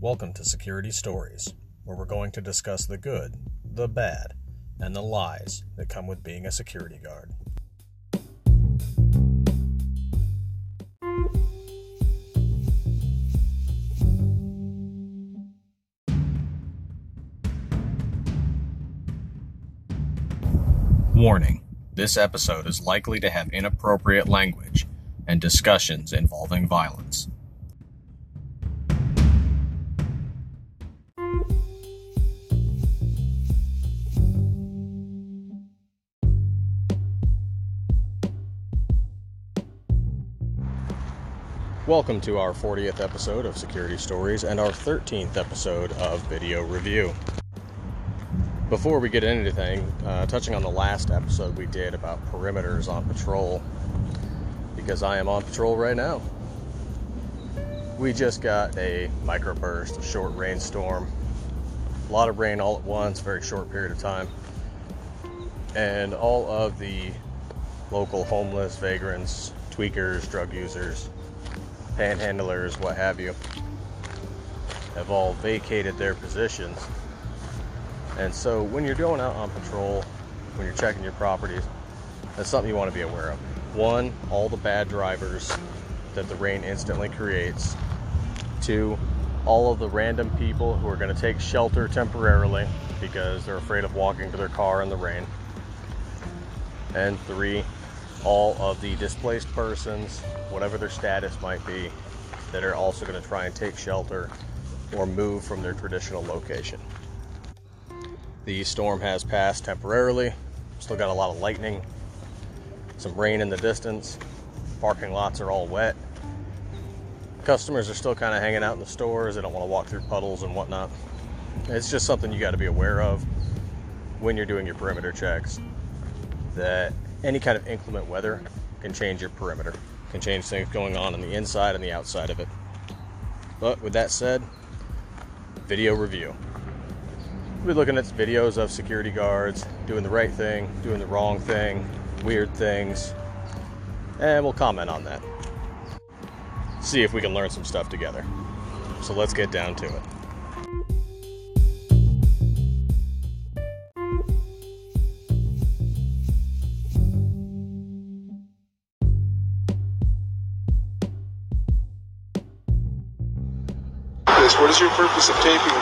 Welcome to Security Stories, where we're going to discuss the good, the bad, and the lies that come with being a security guard. Warning this episode is likely to have inappropriate language and discussions involving violence. Welcome to our 40th episode of Security Stories and our 13th episode of Video Review. Before we get into anything, uh, touching on the last episode we did about perimeters on patrol, because I am on patrol right now. We just got a microburst, a short rainstorm, a lot of rain all at once, very short period of time, and all of the local homeless, vagrants, tweakers, drug users, panhandlers, what have you, have all vacated their positions. And so when you're going out on patrol, when you're checking your properties, that's something you want to be aware of. One, all the bad drivers that the rain instantly creates. Two, all of the random people who are going to take shelter temporarily because they're afraid of walking to their car in the rain. And three, all of the displaced persons, whatever their status might be, that are also going to try and take shelter or move from their traditional location. The storm has passed temporarily, still got a lot of lightning, some rain in the distance, parking lots are all wet. Customers are still kind of hanging out in the stores, they don't want to walk through puddles and whatnot. It's just something you got to be aware of when you're doing your perimeter checks that any kind of inclement weather can change your perimeter, can change things going on on the inside and the outside of it. But with that said, video review. We'll be looking at videos of security guards doing the right thing, doing the wrong thing, weird things, and we'll comment on that. See if we can learn some stuff together. So let's get down to it. Is your purpose of taping?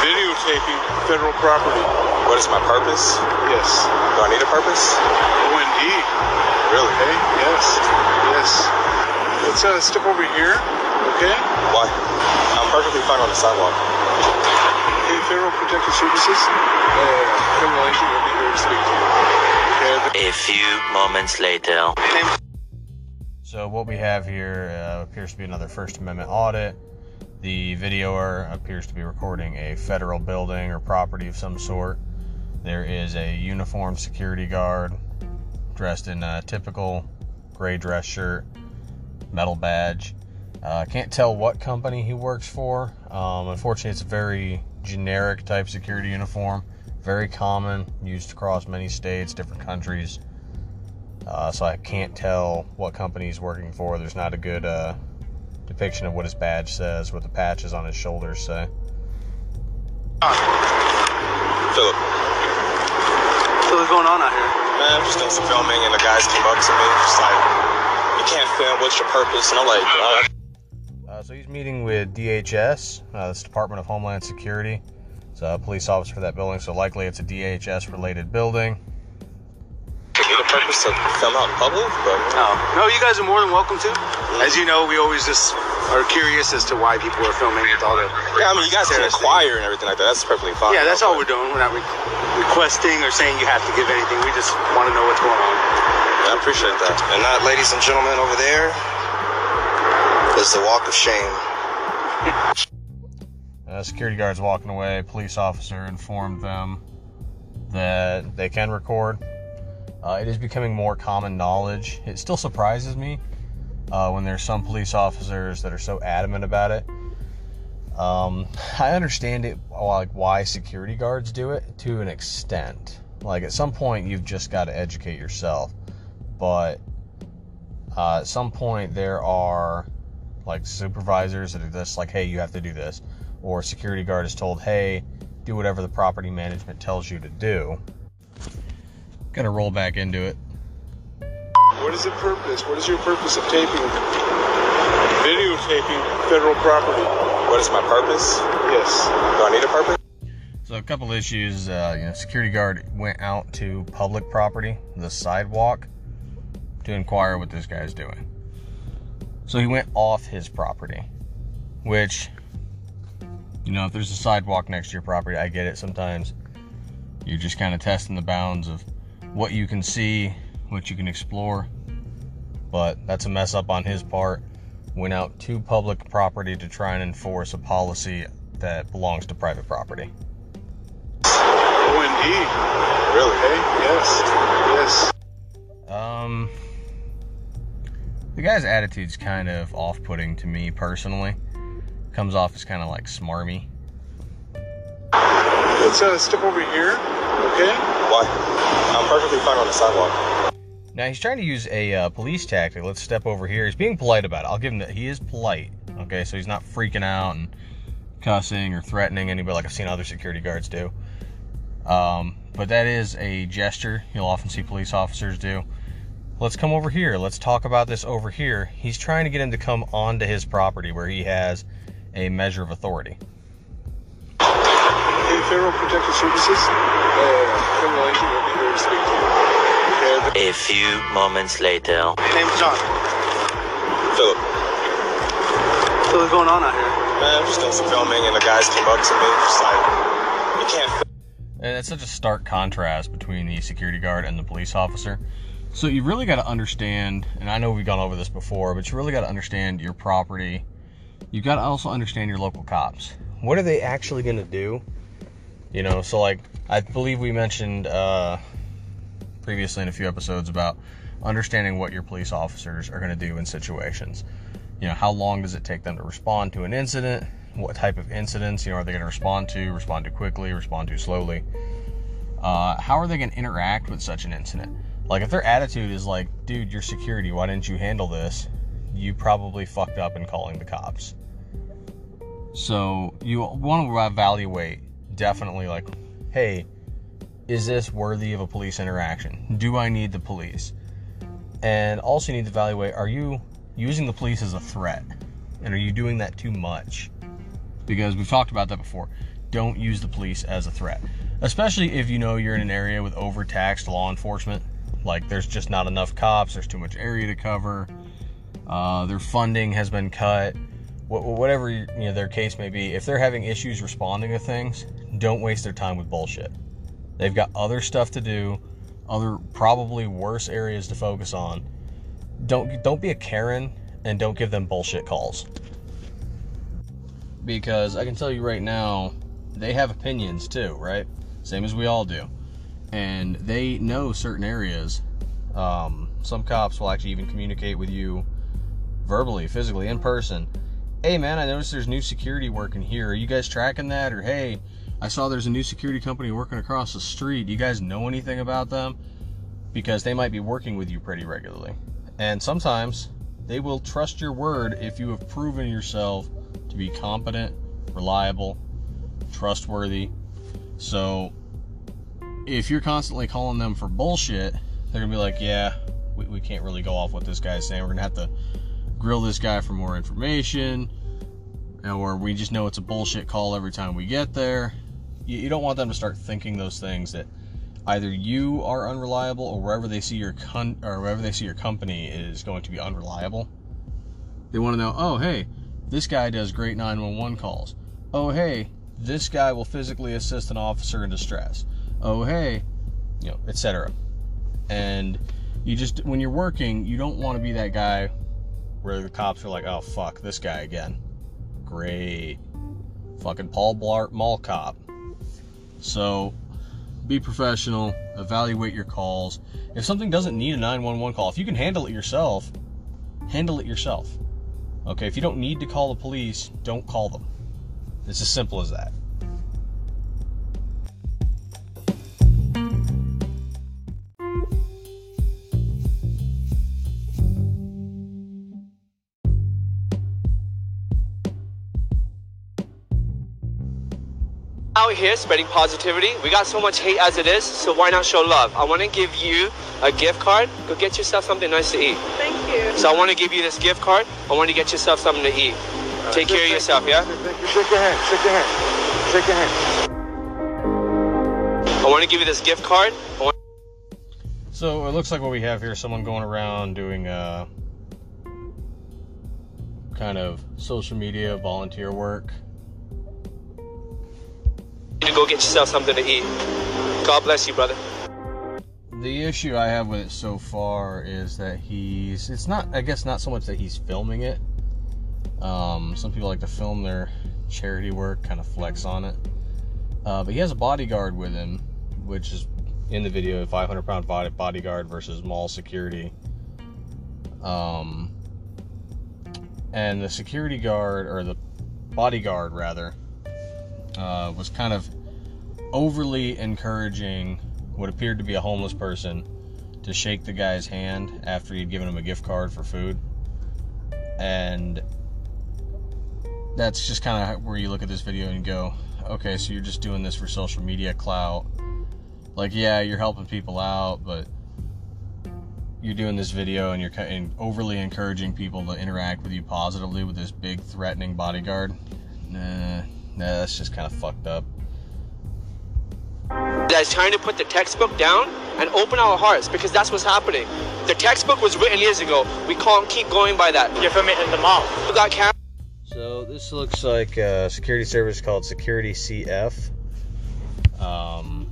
Videotaping federal property. What is my purpose? Yes. Do I need a purpose? Oh, indeed. Really? Okay. Yes. Yes. Let's uh, step over here. Okay. Why? I'm perfectly fine on the sidewalk. Okay. Federal Protective Services. Uh, criminal agent will be here to speak to you. Okay. A few moments later. So what we have here uh, appears to be another First Amendment audit. The videoer appears to be recording a federal building or property of some sort. There is a uniformed security guard dressed in a typical gray dress shirt, metal badge. Uh, can't tell what company he works for. Um, unfortunately, it's a very generic type security uniform, very common, used across many states, different countries. Uh, so I can't tell what company he's working for. There's not a good uh, depiction of what his badge says, what the patches on his shoulders say. Philip. So what's going on out here? Man, I'm just doing some filming and the guys came up to me just like, you can't film, what's your purpose? And I'm like, uh, Uh, so he's meeting with DHS, uh, this Department of Homeland Security. It's a police officer for that building, so likely it's a DHS related building. You need a purpose to film out in public? But No. No, you guys are more than welcome to. As you know, we always just are curious as to why people are filming with all the. yeah, I mean, you guys can Interesting. inquire and everything like that. That's perfectly fine. Yeah, that's all we're doing. We're not re- requesting or saying you have to give anything. We just want to know what's going on. I appreciate that. And that, ladies and gentlemen, over there is the walk of shame. Uh, security guard's walking away. Police officer informed them that they can record. Uh, it is becoming more common knowledge. It still surprises me uh, when there's some police officers that are so adamant about it. Um, I understand it, like why security guards do it to an extent. Like at some point, you've just got to educate yourself. But uh, at some point, there are like supervisors that are just like, hey, you have to do this. Or security guard is told, hey, do whatever the property management tells you to do. Gotta roll back into it. What is the purpose? What is your purpose of taping, videotaping federal property? What is my purpose? Yes. Do I need a purpose? So a couple issues. Uh, you know, security guard went out to public property, the sidewalk, to inquire what this guy's doing. So he went off his property, which, you know, if there's a sidewalk next to your property, I get it. Sometimes you're just kind of testing the bounds of what you can see, what you can explore. But that's a mess up on his part. Went out to public property to try and enforce a policy that belongs to private property. Oh, indeed. Really? Hey, yes. Yes. Um, the guy's attitude's kind of off-putting to me personally. Comes off as kind of like smarmy. Let's uh, step over here, okay? Why? I'm perfectly fine on the sidewalk. Now he's trying to use a uh, police tactic. Let's step over here. He's being polite about it. I'll give him that. He is polite. Okay, so he's not freaking out and cussing or threatening anybody like I've seen other security guards do. Um, but that is a gesture you'll often see police officers do. Let's come over here. Let's talk about this over here. He's trying to get him to come onto his property where he has a measure of authority. Hey, Federal Protective Services. Uh, criminal agent will be here to speak to you. A few moments later. My name's John. Philip, So what's going on out here? man, I'm just doing some filming and the guys came up to me. Just like, you can't film. And it's such a stark contrast between the security guard and the police officer. So you really got to understand, and I know we've gone over this before, but you really got to understand your property. You've got to also understand your local cops. What are they actually going to do? You know, so like I believe we mentioned uh, previously in a few episodes about understanding what your police officers are going to do in situations. You know, how long does it take them to respond to an incident? What type of incidents, you know, are they going to respond to? Respond to quickly? Respond to slowly? Uh, how are they going to interact with such an incident? Like, if their attitude is like, dude, you're security, why didn't you handle this? You probably fucked up in calling the cops. So, you want to evaluate definitely, like, hey, is this worthy of a police interaction? Do I need the police? And also, you need to evaluate are you using the police as a threat? And are you doing that too much? Because we've talked about that before. Don't use the police as a threat, especially if you know you're in an area with overtaxed law enforcement. Like there's just not enough cops, there's too much area to cover, uh, their funding has been cut, whatever you know their case may be. If they're having issues responding to things, don't waste their time with bullshit. They've got other stuff to do, other probably worse areas to focus on. Don't don't be a Karen and don't give them bullshit calls. Because I can tell you right now, they have opinions too, right? Same as we all do. And they know certain areas. Um, some cops will actually even communicate with you verbally, physically, in person. Hey man, I noticed there's new security working here. Are you guys tracking that? Or hey, I saw there's a new security company working across the street. Do you guys know anything about them? Because they might be working with you pretty regularly. And sometimes they will trust your word if you have proven yourself to be competent, reliable, trustworthy. So if you're constantly calling them for bullshit, they're gonna be like, yeah, we, we can't really go off what this guy's saying. We're gonna have to grill this guy for more information, or we just know it's a bullshit call every time we get there. You, you don't want them to start thinking those things that either you are unreliable or wherever they see your con- or wherever they see your company is going to be unreliable. They want to know, oh hey, this guy does great 911 calls. Oh hey, this guy will physically assist an officer in distress. Oh hey, you know, etc. And you just when you're working, you don't want to be that guy where the cops are like, oh fuck, this guy again. Great. fucking Paul Blart Mall Cop. So be professional, evaluate your calls. If something doesn't need a 911 call, if you can handle it yourself, handle it yourself. Okay, if you don't need to call the police, don't call them. It's as simple as that. Out here spreading positivity. We got so much hate as it is, so why not show love? I want to give you a gift card. Go get yourself something nice to eat. Thank you. So I want to give you this gift card. I want to get yourself something to eat. Take care of yourself, yeah? Thank you. Shake your hand. Shake your hand. Shake your hand. I want to give you this gift card. I want So it looks like what we have here is someone going around doing uh, kind of social media volunteer work. To go get yourself something to eat. God bless you, brother. The issue I have with it so far is that he's it's not I guess not so much that he's filming it. Um, some people like to film their charity work, kind of flex on it. Uh, but he has a bodyguard with him, which is in the video, 500 pound body bodyguard versus mall security. Um, and the security guard or the bodyguard rather uh, was kind of overly encouraging what appeared to be a homeless person to shake the guy's hand after he'd given him a gift card for food. And that's just kind of where you look at this video and go, okay, so you're just doing this for social media clout. Like, yeah, you're helping people out, but you're doing this video and you're and overly encouraging people to interact with you positively with this big threatening bodyguard. Nah, nah, that's just kind of fucked up. That's trying to put the textbook down and open our hearts because that's what's happening. The textbook was written years ago. We can't keep going by that. You're filming in the mall. We got cam- So this looks like a security service called Security CF. Um,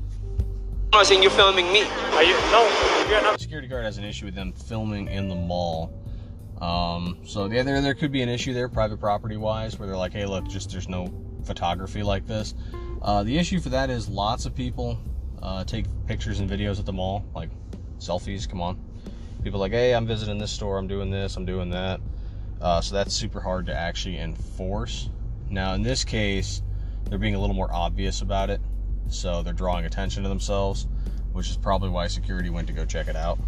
cameras and you're filming me. Are you? No, you're not. security guard has an issue with them filming in the mall. Um, so yeah, there there could be an issue there, private property wise, where they're like, hey, look, just there's no photography like this. Uh, the issue for that is lots of people uh, take pictures and videos at the mall, like selfies. Come on, people like, hey, I'm visiting this store, I'm doing this, I'm doing that. Uh, so that's super hard to actually enforce. Now, in this case, they're being a little more obvious about it, so they're drawing attention to themselves, which is probably why security went to go check it out.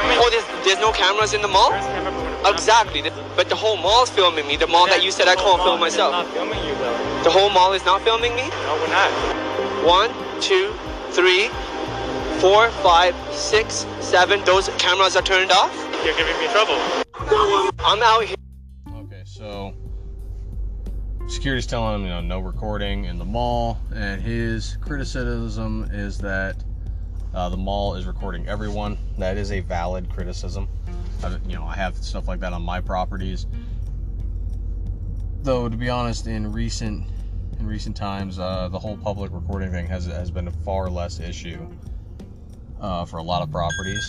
Oh, there's, there's no cameras in the mall? Where's the camera moving? Exactly. But the whole mall's filming me. The mall that you said I can't film myself. not filming you though. The whole mall is not filming me? No, we're not. One, two, three, four, five, six, seven. Those cameras are turned off. You're giving me trouble. I'm out here. Okay, so security's telling him, you know, no recording in the mall, and his criticism is that uh, the mall is recording everyone. That is a valid criticism. I, you know, I have stuff like that on my properties. Though, to be honest, in recent in recent times, uh, the whole public recording thing has has been a far less issue uh, for a lot of properties.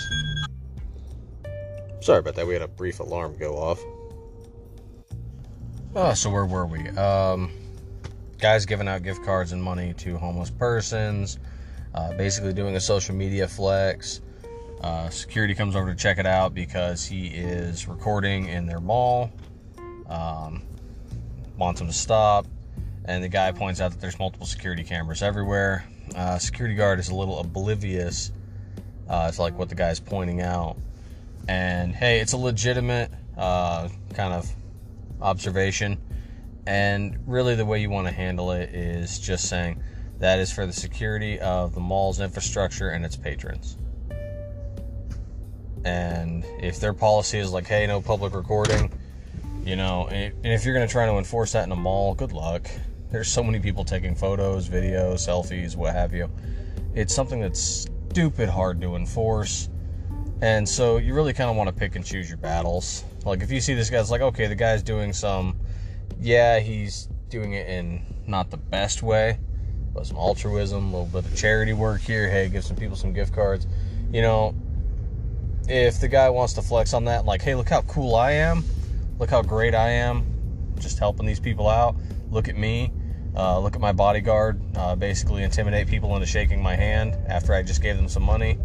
Sorry about that. We had a brief alarm go off. Oh, so where were we? Um, guys giving out gift cards and money to homeless persons, uh, basically doing a social media flex. Uh, security comes over to check it out because he is recording in their mall. Um, wants him to stop, and the guy points out that there's multiple security cameras everywhere. Uh, security guard is a little oblivious uh, like what the guy's pointing out, and hey, it's a legitimate uh, kind of observation. And really, the way you want to handle it is just saying that is for the security of the mall's infrastructure and its patrons. And if their policy is like, hey, no public recording, you know, and if you're going to try to enforce that in a mall, good luck. There's so many people taking photos, videos, selfies, what have you. It's something that's stupid hard to enforce. And so you really kind of want to pick and choose your battles. Like if you see this guy's like, okay, the guy's doing some, yeah, he's doing it in not the best way, but some altruism, a little bit of charity work here. Hey, give some people some gift cards. You know, if the guy wants to flex on that, like, hey, look how cool I am, look how great I am, just helping these people out. Look at me. uh, look at my bodyguard, uh, basically intimidate people into shaking my hand after I just gave them some money.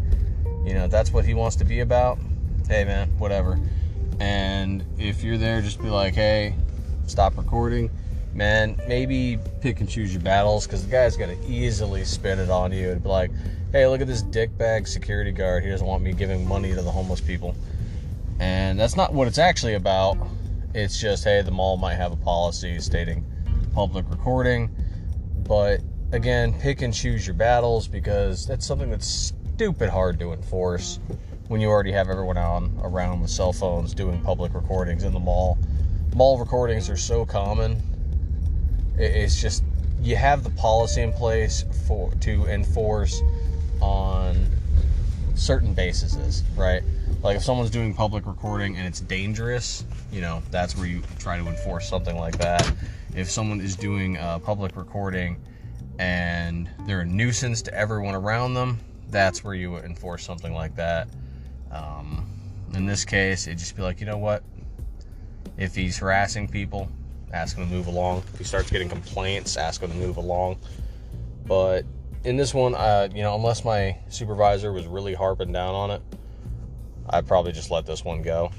You know, that's what he wants to be about. Hey, man, whatever. And if you're there, just be like, hey, stop recording. Man, maybe pick and choose your battles because the guy's going to easily spin it on you and be like, hey, look at this dickbag security guard. He doesn't want me giving money to the homeless people. And that's not what it's actually about. It's just, hey, the mall might have a policy stating public recording. But again, pick and choose your battles because that's something that's stupid hard to enforce when you already have everyone on around with cell phones doing public recordings in the mall. Mall recordings are so common. It's just you have the policy in place for to enforce on certain bases, right? Like if someone's doing public recording and it's dangerous, you know, that's where you try to enforce something like that. If someone is doing uh, public recording and they're a nuisance to everyone around them, that's where you enforce something like that. Um, in this case, it'd just be like, you know what? If he's harassing people, ask him to move along. If he starts getting complaints, ask him to move along. But in this one, uh, you know, unless my supervisor was really harping down on it, I'd probably just let this one go.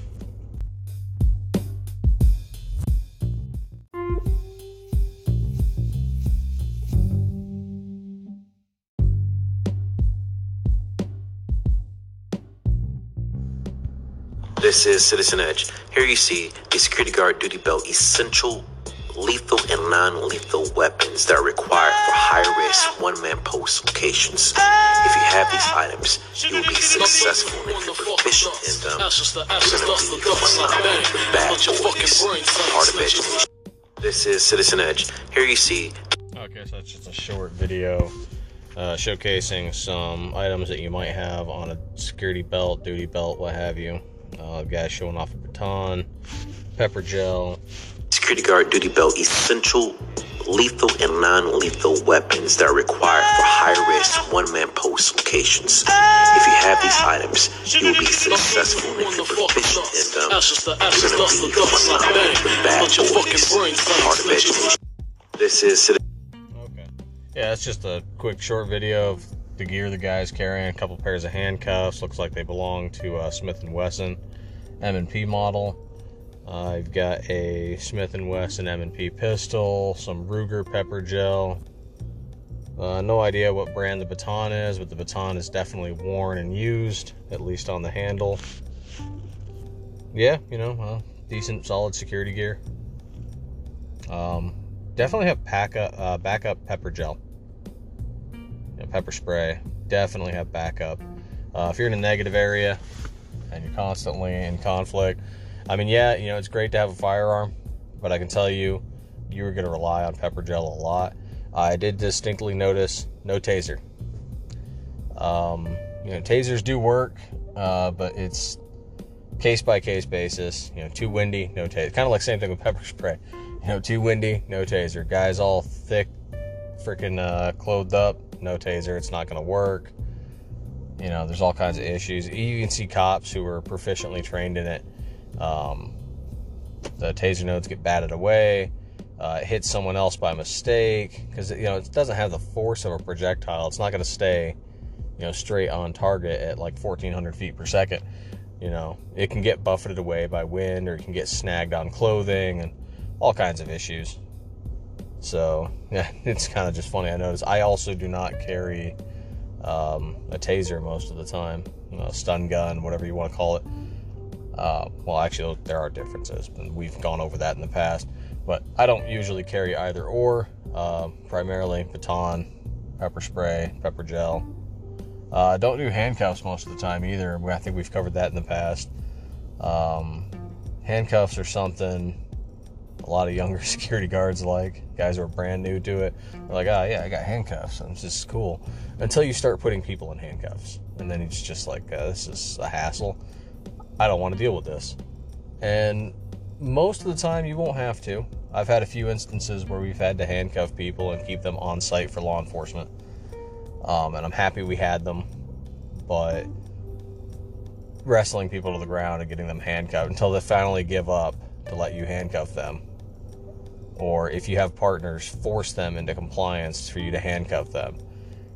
This is Citizen Edge. Here you see a security guard duty belt essential lethal and non-lethal weapons that are required for high-risk one-man post locations. If you have these items, you will be successful and if you're proficient in them, you're going to be one of the bad boys, part of education. This is Citizen Edge. Here you see Okay, so it's just a short video uh, showcasing some items that you might have on a security belt, duty belt, what have you. Uh, guys showing off a baton, pepper gel, security guard duty belt essential lethal and non-lethal weapons that are required for high-risk one-man post locations. If you have these items, you will be successful and if you're proficient in them, you're going to be one of the bad boys, part of education. This is Citizen Okay. Yeah, it's just a quick short video of the gear the guy's carrying. A couple pairs of handcuffs. Looks like they belong to uh, Smith and Wesson M&P model. I've got a Smith and Wesson M&P pistol, some Ruger pepper gel. Uh, no idea what brand the baton is, but the baton is definitely worn and used, at least on the handle. Yeah, you know, decent, solid security gear. Um, definitely have pack up, uh, backup pepper gel. Yeah, pepper spray. Definitely have backup. Uh, if you're in a negative area and you're constantly in conflict, I mean, yeah, you know, it's great to have a firearm, but I can tell you, you're going to rely on pepper gel a lot. I did distinctly notice no taser. Um, you know, tasers do work, uh, but it's case by case basis. You know, too windy, no taser. Kind of like same thing with pepper spray. You know, too windy, no taser. Guys all thick, freaking uh, clothed up, no taser. It's not going to work. You know, there's all kinds of issues. You can see cops who are proficiently trained in it. Um, the taser nodes get batted away. Uh, it hits someone else by mistake because you know it doesn't have the force of a projectile. It's not going to stay, you know, straight on target at like 1,400 feet per second. You know, it can get buffeted away by wind, or it can get snagged on clothing, and all kinds of issues. So yeah, it's kind of just funny. I notice I also do not carry um, a taser most of the time, stun gun, whatever you want to call it. Uh, well, actually, there are differences, and we've gone over that in the past. But I don't usually carry either or. Uh, primarily baton, pepper spray, pepper gel. Uh, don't do handcuffs most of the time either. I think we've covered that in the past. Um, handcuffs are something a lot of younger security guards like. Guys who are brand new to it. They're like, oh, yeah, I got handcuffs. And it's just cool. Until you start putting people in handcuffs. And then it's just like, uh, this is a hassle. I don't want to deal with this. And most of the time, you won't have to. I've had a few instances where we've had to handcuff people and keep them on site for law enforcement. Um, and I'm happy we had them. But wrestling people to the ground and getting them handcuffed until they finally give up to let you handcuff them. Or if you have partners, force them into compliance for you to handcuff them.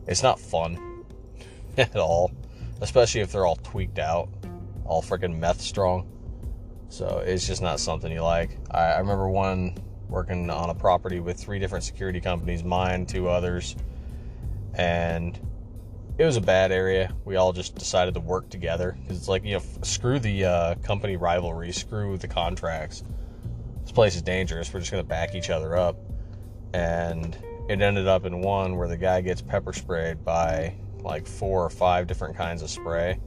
It's not fun at all, especially if they're all tweaked out, all freaking meth strong. So it's just not something you like. I, I remember one working on a property with three different security companies, mine, two others, and it was a bad area. We all just decided to work together because it's like you know, screw the uh, company rivalry, screw the contracts. This place is dangerous. We're just gonna back each other up, and it ended up in one where the guy gets pepper sprayed by like four or five different kinds of spray.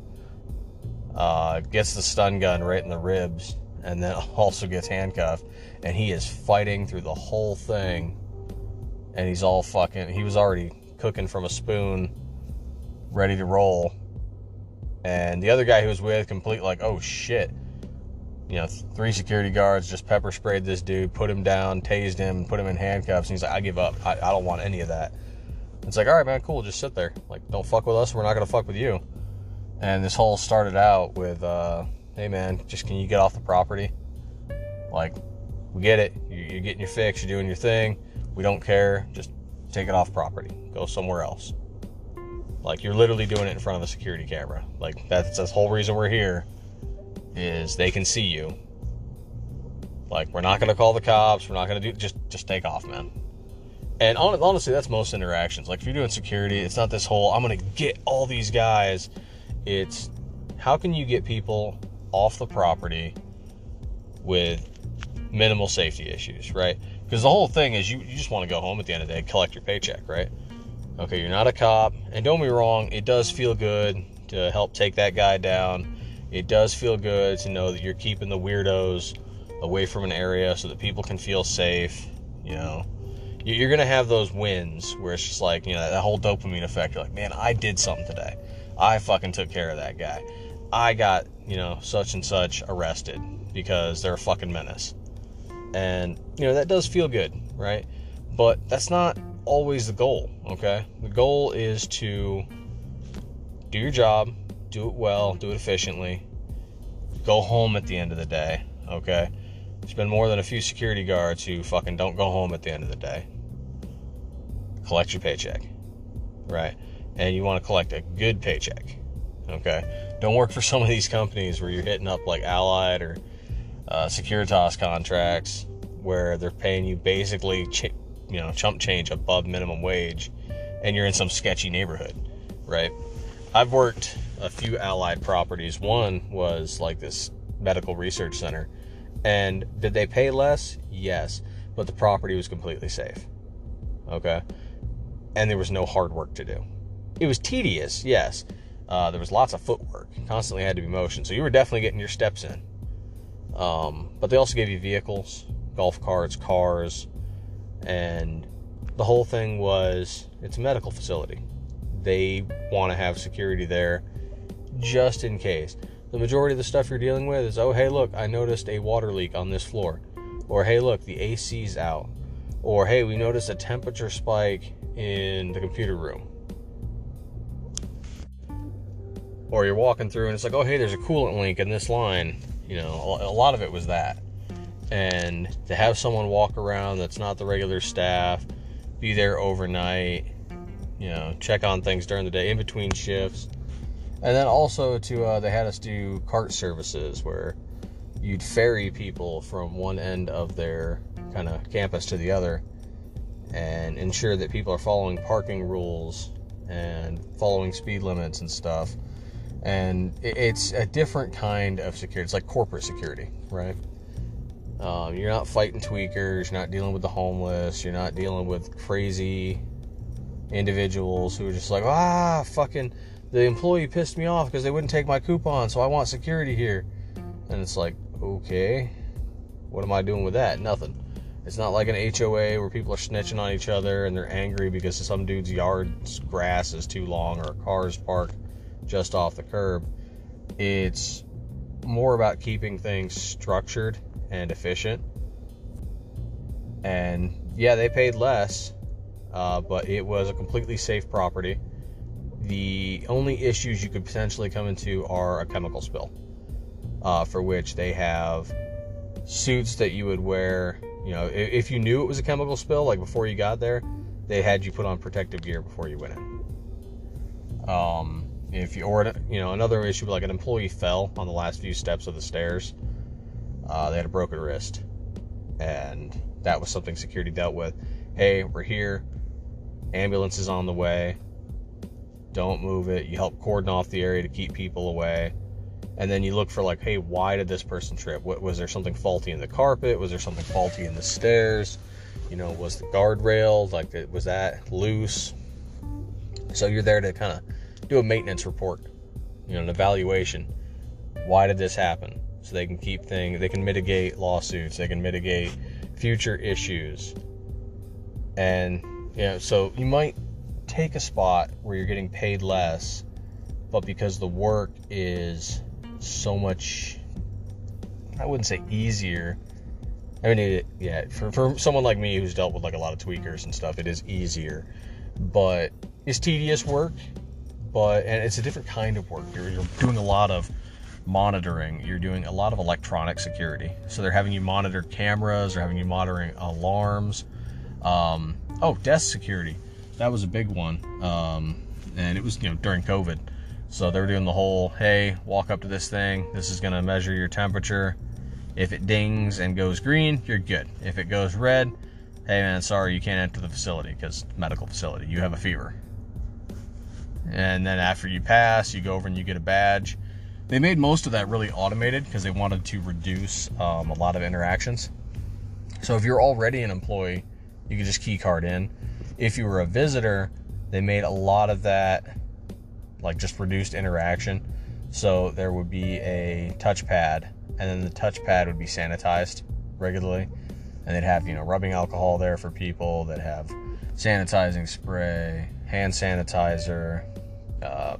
Uh, gets the stun gun right in the ribs, and then also gets handcuffed, and he is fighting through the whole thing, and he's all fucking. He was already cooking from a spoon ready to roll. And the other guy who was with, complete like, oh shit. You know, three security guards just pepper sprayed this dude, put him down, tased him, put him in handcuffs. And he's like, I give up. I, I don't want any of that. It's like, all right, man, cool. Just sit there. Like, don't fuck with us. We're not going to fuck with you. And this whole started out with, uh, hey, man, just can you get off the property? Like, we get it. You're getting your fix. You're doing your thing. We don't care. Just take it off property. Go somewhere else. Like you're literally doing it in front of a security camera. Like that's the whole reason we're here is they can see you. Like we're not gonna call the cops. We're not gonna do just just take off, man. And honestly, that's most interactions. Like if you're doing security, it's not this whole I'm gonna get all these guys. It's how can you get people off the property with minimal safety issues, right? Because the whole thing is you, you just want to go home at the end of the day, collect your paycheck, right? Okay, you're not a cop. And don't be wrong, it does feel good to help take that guy down. It does feel good to know that you're keeping the weirdos away from an area so that people can feel safe. You know, you're to have those wins where it's just like, you know, that whole dopamine effect. You're like, man, I did something today. I fucking took care of that guy. I got, you know, such and such arrested because they're a fucking menace. And, you know, that does feel good, right? But that's not always the goal, okay? The goal is to do your job, do it well, do it efficiently, go home at the end of the day, okay? There's been more than a few security guards who fucking don't go home at the end of the day. Collect your paycheck, right? And you want to collect a good paycheck, okay? Don't work for some of these companies where you're hitting up like Allied or uh, Securitas contracts where they're paying you basically ch- you know chump change above minimum wage and you're in some sketchy neighborhood right i've worked a few allied properties. One was like this medical research center. And did they pay less? Yes but the property was completely safe okay? And there was no hard work to do. It was tedious yes. Uh, there was lots of footwork. Constantly had to be motion so you were definitely getting your steps in. Um, but they also gave you vehicles golf carts cars and the whole thing was it's a medical facility. They want to have security there just in case. The majority of the stuff you're dealing with is, oh, hey, look, I noticed a water leak on this floor. Or, hey, look, the AC's out. Or, hey, we noticed a temperature spike in the computer room. Or you're walking through and it's like, oh, hey, there's a coolant leak in this line. You know, a lot of it was that and to have someone walk around that's not the regular staff, be there overnight, you know, check on things during the day in between shifts, and then also to uh, they had us do cart services where you'd ferry people from one end of their kind of campus to the other and ensure that people are following parking rules and following speed limits and stuff. And it's a different kind of security. It's like corporate security, right? Um, you're not fighting tweakers, you're not dealing with the homeless, you're not dealing with crazy individuals who are just like, ah, fucking, the employee pissed me off because they wouldn't take my coupon, so I want security here. And it's like, okay, what am I doing with that? Nothing. It's not like an HOA where people are snitching on each other and they're angry because some dude's yard's grass is too long or a car's parked just off the curb. It's more about keeping things structured and efficient. And yeah, they paid less, uh, but it was a completely safe property. The only issues you could potentially come into are a chemical spill, uh, for which they have suits that you would wear You know, if, you knew it was a chemical spill, like before you got there, they had you put on protective gear before you went in. Um, if you or you know another issue like an employee fell on the last few steps of the stairs, uh, they had a broken wrist, and that was something security dealt with. Hey, we're here. Ambulance is on the way. Don't move it. You help cordon off the area to keep people away. And then you look for like, hey, why did this person trip? What was there something faulty in the carpet? Was there something faulty in the stairs? You know, was the guardrail like was that loose? So you're there to kind of do a maintenance report, you know, an evaluation. Why did this happen? So they can keep things, they can mitigate lawsuits, they can mitigate future issues. And, you know, so you might take a spot where you're getting paid less, but because the work is so much, I wouldn't say easier. I mean, it, yeah, for, for someone like me who's dealt with like a lot of tweakers and stuff, it is easier, but it's tedious work. But and it's a different kind of work. You're, you're doing a lot of monitoring. You're doing a lot of electronic security. So they're having you monitor cameras, they're having you monitoring alarms. Um, oh, desk security. That was a big one. Um, and it was you know during COVID. So they were doing the whole, hey, walk up to this thing. This is going to measure your temperature. If it dings and goes green, you're good. If it goes red, hey man, sorry, you can't enter the facility because medical facility. You have a fever. And then after you pass, you go over and you get a badge. They made most of that really automated because they wanted to reduce um, a lot of interactions. So if you're already an employee, you can just key card in. If you were a visitor, they made a lot of that like just reduced interaction. So there would be a touchpad, and then the touchpad would be sanitized regularly, and they'd have you know rubbing alcohol there for people that have sanitizing spray, hand sanitizer, uh,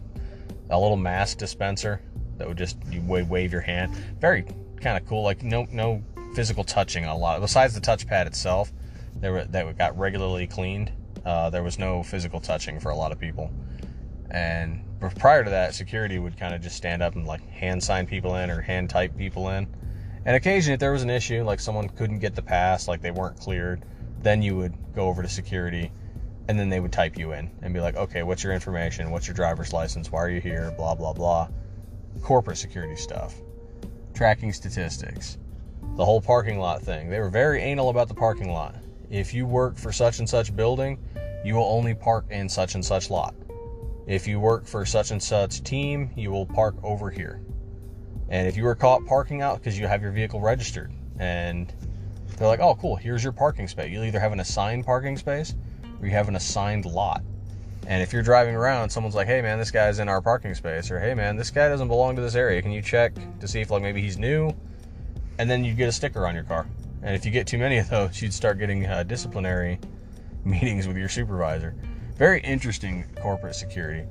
a little mask dispenser that would just you wave your hand. Very kind of cool. Like no no physical touching a lot. Besides the touchpad itself, they were that got regularly cleaned. Uh, there was no physical touching for a lot of people, and prior to that, security would kind of just stand up and like hand sign people in or hand type people in. And occasionally, if there was an issue, like someone couldn't get the pass, like they weren't cleared, then you would go over to security and then they would type you in and be like, okay, what's your information? What's your driver's license? Why are you here? Blah, blah, blah. Corporate security stuff, tracking statistics, the whole parking lot thing. They were very anal about the parking lot. If you work for such and such building, you will only park in such and such lot. If you work for such and such team, you will park over here. And if you were caught parking out because you have your vehicle registered and they're like, oh, cool, here's your parking space. You'll either have an assigned parking space or you have an assigned lot. And if you're driving around, someone's like, hey man, this guy's in our parking space, or hey man, this guy doesn't belong to this area. Can you check to see if like maybe he's new? And then you get a sticker on your car. And if you get too many of those, you'd start getting uh, disciplinary meetings with your supervisor. Very interesting corporate security.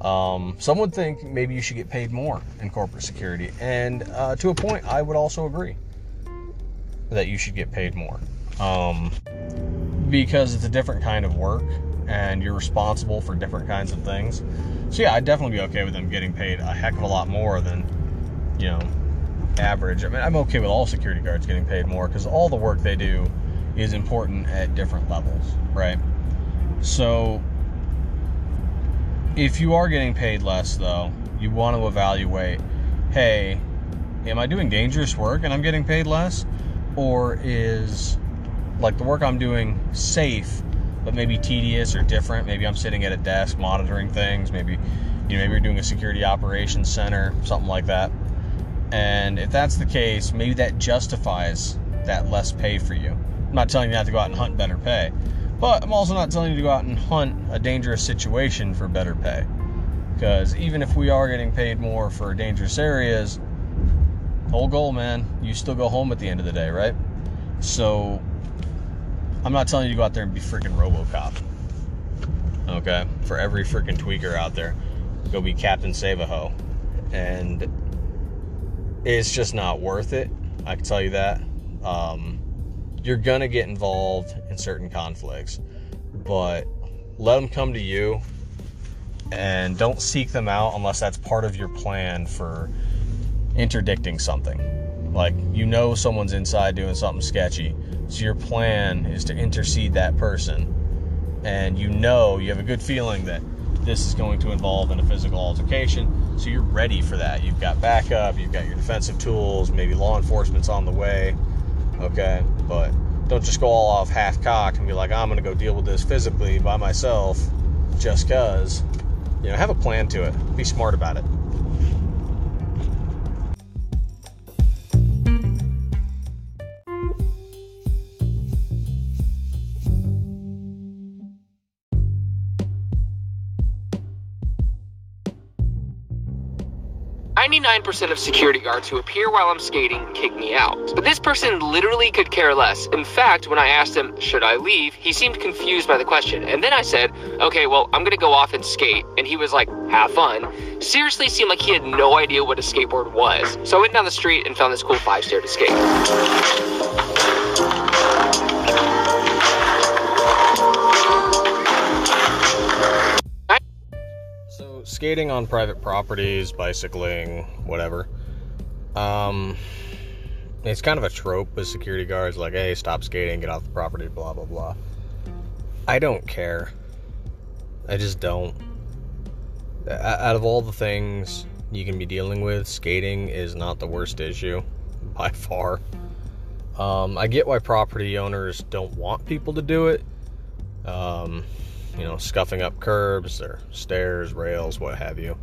Um, some would think maybe you should get paid more in corporate security, and uh, to a point, I would also agree that you should get paid more um, because it's a different kind of work, and you're responsible for different kinds of things. So yeah, I'd definitely be okay with them getting paid a heck of a lot more than you know average. I mean, I'm okay with all security guards getting paid more because all the work they do is important at different levels, right? So, if you are getting paid less, though, you want to evaluate hey, am I doing dangerous work and I'm getting paid less? Or is like the work I'm doing safe, but maybe tedious or different? Maybe I'm sitting at a desk monitoring things. Maybe, you know, maybe you're doing a security operations center, something like that. And if that's the case, maybe that justifies that less pay for you. I'm not telling you not to go out and hunt better pay, but I'm also not telling you to go out and hunt a dangerous situation for better pay. Because even if we are getting paid more for dangerous areas, whole goal, man, you still go home at the end of the day, right? So I'm not telling you to go out there and be freaking Robocop. Okay? For every freaking tweaker out there, go be Captain Save-a-Hoe. And it's just not worth it. I can tell you that. Um, you're going to get involved in certain conflicts, but let them come to you and don't seek them out unless that's part of your plan for interdicting something. Like, you know, someone's inside doing something sketchy. So your plan is to intercede that person. And you know, you have a good feeling that this is going to involve in a physical altercation. So you're ready for that. You've got backup, you've got your defensive tools, maybe law enforcement's on the way. Okay? But don't just go all off half cocked and be like, I'm going to go deal with this physically by myself just because. You know, have a plan to it. Be smart about it. Ninety-nine percent of security guards who appear while I'm skating kick me out. But this person literally could care less. In fact, when I asked him, should I leave, he seemed confused by the question. And then I said, okay, well, I'm gonna go off and skate. And he was like, have fun. Seriously seemed like he had no idea what a skateboard was. So I went down the street and found this cool five stair to skate. Skating on private properties, bicycling, whatever. Um, it's kind of a trope with security guards, like, "Hey, stop skating, get off the property," blah blah blah. I don't care. I just don't. Out of all the things you can be dealing with, skating is not the worst issue by far. Um, I get why property owners don't want people to do it. Um, you know, scuffing up curbs or stairs, rails, what have you.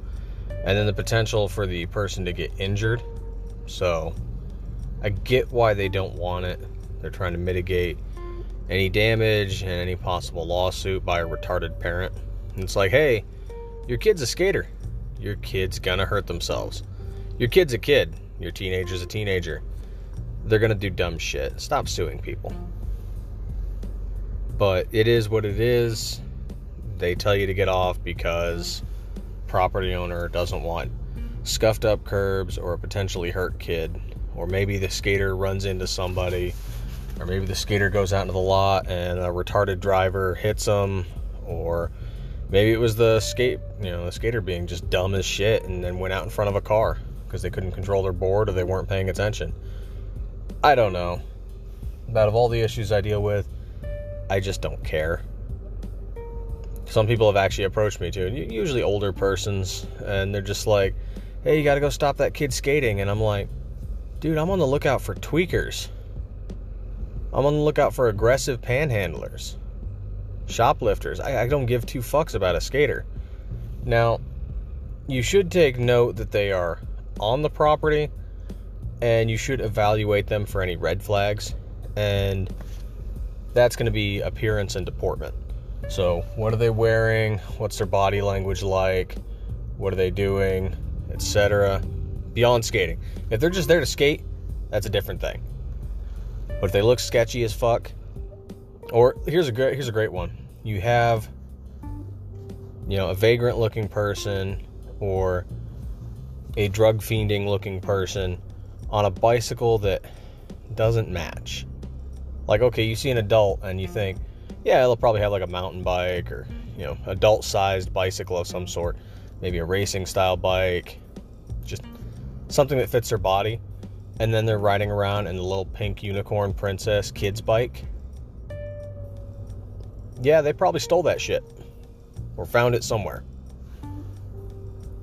And then the potential for the person to get injured. So I get why they don't want it. They're trying to mitigate any damage and any possible lawsuit by a retarded parent. And it's like, hey, your kid's a skater. Your kid's gonna hurt themselves. Your kid's a kid. Your teenager's a teenager. They're gonna do dumb shit. Stop suing people. But it is what it is they tell you to get off because property owner doesn't want scuffed up curbs or a potentially hurt kid. Or maybe the skater runs into somebody or maybe the skater goes out into the lot and a retarded driver hits them or maybe it was the skate you know the skater being just dumb as shit and then went out in front of a car because they couldn't control their board or they weren't paying attention. I don't know. Out of all the issues i deal with i just don't care some people have actually approached me too, usually older persons, and they're just like, "Hey, you got to go stop that kid skating," and I'm like, "Dude, I'm on the lookout for tweakers. I'm on the lookout for aggressive panhandlers, shoplifters. I, I don't give two fucks about a skater." Now, you should take note that they are on the property, and you should evaluate them for any red flags, and that's going to be appearance and deportment. So, what are they wearing? What's their body language like? What are they doing? Etc. Beyond skating. If they're just there to skate, that's a different thing. But if they look sketchy as fuck, or here's a great here's a great one. You have you know, a vagrant looking person or a drug fiending looking person on a bicycle that doesn't match. Like okay, you see an adult and you think yeah, they'll probably have like a mountain bike or, you know, adult sized bicycle of some sort. Maybe a racing style bike. Just something that fits their body. And then they're riding around in the little pink unicorn princess kids bike. Yeah, they probably stole that shit or found it somewhere.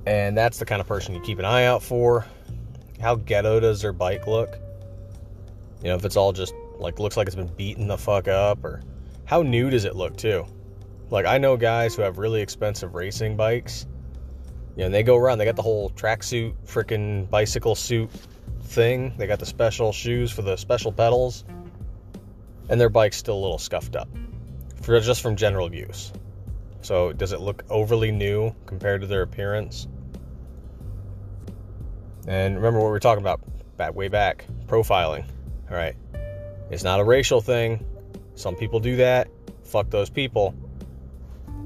And that's the kind of person you keep an eye out for. How ghetto does their bike look? You know, if it's all just like looks like it's been beaten the fuck up or how new does it look too? Like I know guys who have really expensive racing bikes. You know, and they go around, they got the whole tracksuit freaking bicycle suit thing. They got the special shoes for the special pedals. And their bike's still a little scuffed up. For just from general use. So does it look overly new compared to their appearance? And remember what we were talking about back way back, profiling. All right. It's not a racial thing. Some people do that. Fuck those people.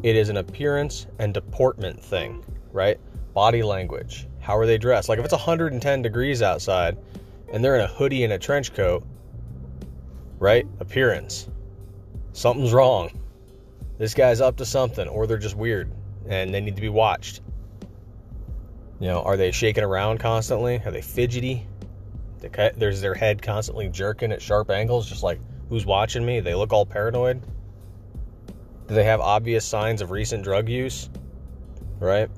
It is an appearance and deportment thing, right? Body language. How are they dressed? Like if it's 110 degrees outside and they're in a hoodie and a trench coat, right? Appearance. Something's wrong. This guy's up to something, or they're just weird and they need to be watched. You know, are they shaking around constantly? Are they fidgety? There's their head constantly jerking at sharp angles, just like Who's watching me? They look all paranoid. Do they have obvious signs of recent drug use? Right?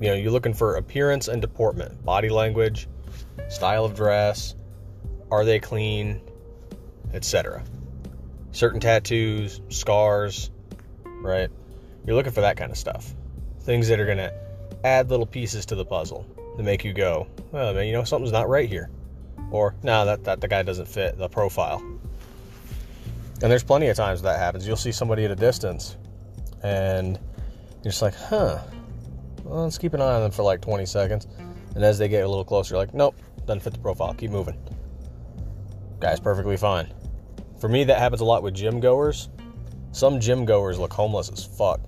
You know, you're looking for appearance and deportment, body language, style of dress, are they clean, etc. Certain tattoos, scars, right? You're looking for that kind of stuff. Things that are going to add little pieces to the puzzle to make you go, oh man, you know, something's not right here. Or, no, that, that the guy doesn't fit the profile. And there's plenty of times that happens. You'll see somebody at a distance and you're just like, huh, well, let's keep an eye on them for like 20 seconds. And as they get a little closer, you're like, nope, doesn't fit the profile. Keep moving. Guy's perfectly fine. For me, that happens a lot with gym goers. Some gym goers look homeless as fuck.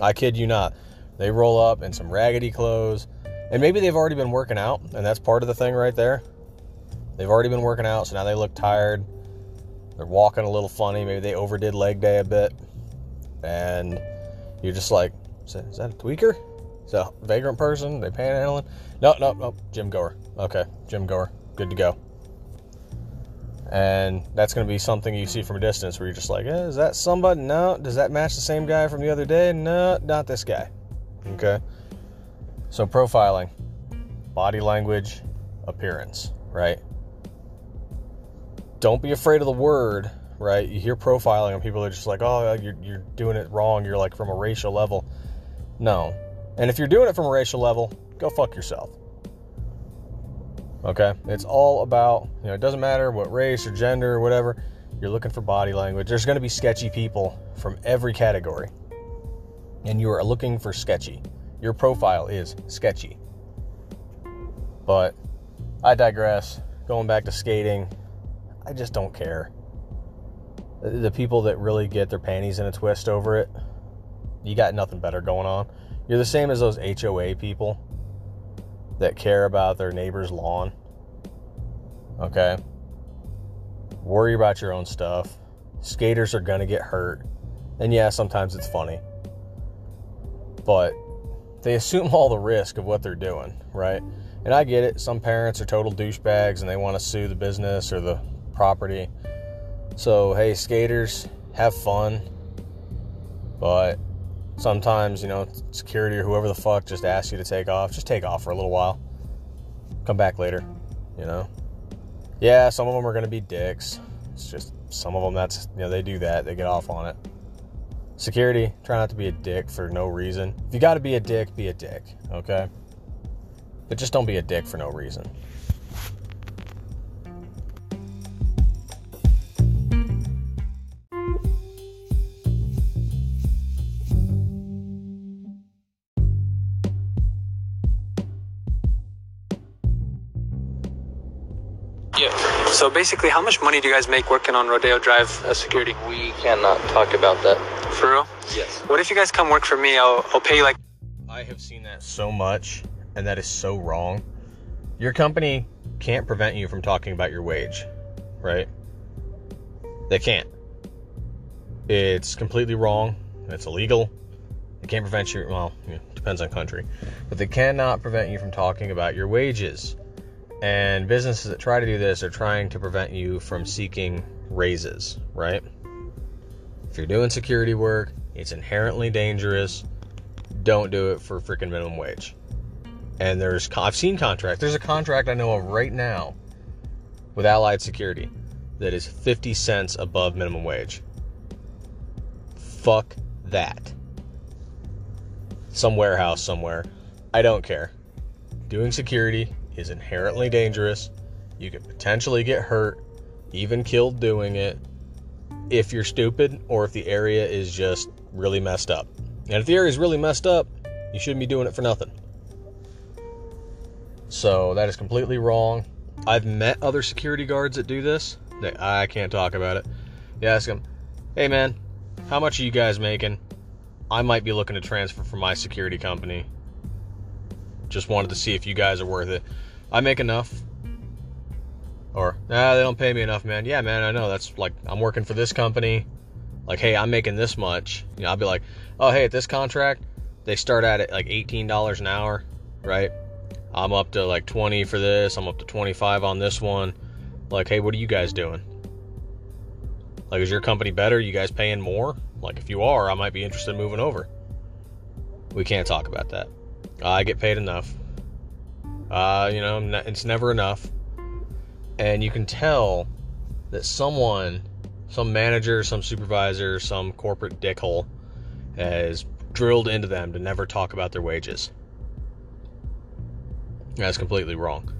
I kid you not. They roll up in some raggedy clothes, and maybe they've already been working out, and that's part of the thing right there. They've already been working out, so now they look tired. They're walking a little funny. Maybe they overdid leg day a bit. And you're just like, is that, is that a tweaker? Is that a vagrant person? They panhandling? No, no, no. Gym goer. Okay, gym goer. Good to go. And that's going to be something you see from a distance where you're just like, eh, is that somebody? No. Does that match the same guy from the other day? No, not this guy. Okay. So profiling, body language, appearance, right? Don't be afraid of the word, right? You hear profiling and people are just like, oh, you're, you're doing it wrong. You're like from a racial level. No. And if you're doing it from a racial level, go fuck yourself. Okay? It's all about, you know, it doesn't matter what race or gender or whatever, you're looking for body language. There's going to be sketchy people from every category. And you are looking for sketchy. Your profile is sketchy. But I digress. Going back to skating, I just don't care. The people that really get their panties in a twist over it, you got nothing better going on. You're the same as those HOA people that care about their neighbor's lawn. Okay? Worry about your own stuff. Skaters are going to get hurt. And yeah, sometimes it's funny. But they assume all the risk of what they're doing, right? And I get it. Some parents are total douchebags and they want to sue the business or the property. So, hey, skaters, have fun. But sometimes, you know, security or whoever the fuck just asks you to take off. Just take off for a little while. Come back later, you know? Yeah, some of them are going to be dicks. It's just some of them that's, you know, they do that. They get off on it. Security, try not to be a dick for no reason. If you got to be a dick, be a dick, okay? But just don't be a dick for no reason. So basically, how much money do you guys make working on Rodeo Drive as security? We cannot talk about that. For real? Yes. What if you guys come work for me? I'll, I'll pay you like. I have seen that so much, and that is so wrong. Your company can't prevent you from talking about your wage, right? They can't. It's completely wrong. It's illegal. They can't prevent you. Well, depends on country, but they cannot prevent you from talking about your wages. And businesses that try to do this are trying to prevent you from seeking raises, right? If you're doing security work, it's inherently dangerous. Don't do it for freaking minimum wage. And there's, I've seen contracts. There's a contract I know of right now with Allied Security that is 50 cents above minimum wage. Fuck that. Some warehouse somewhere. I don't care. Doing security is inherently dangerous. You could potentially get hurt, even killed doing it, if you're stupid or if the area is just really messed up. And if the area is really messed up, you shouldn't be doing it for nothing. So that is completely wrong. I've met other security guards that do this. They, I can't talk about it. You ask them, hey man, how much are you guys making? I might be looking to transfer from my security company. Just wanted to see if you guys are worth it. I make enough. Or, nah, they don't pay me enough, man. Yeah, man, I know. That's like, I'm working for this company. Like, hey, I'm making this much. You know, I'll be like, oh, hey, at this contract, they start at like $18 an hour, right? I'm up to like 20 for this. I'm up to 25 on this one. Like, hey, what are you guys doing? Like, is your company better? You guys paying more? Like, if you are, I might be interested in moving over. We can't talk about that. I get paid enough. Uh, you know, it's never enough. And you can tell that someone, some manager, some supervisor, some corporate dickhole has drilled into them to never talk about their wages. That's completely wrong.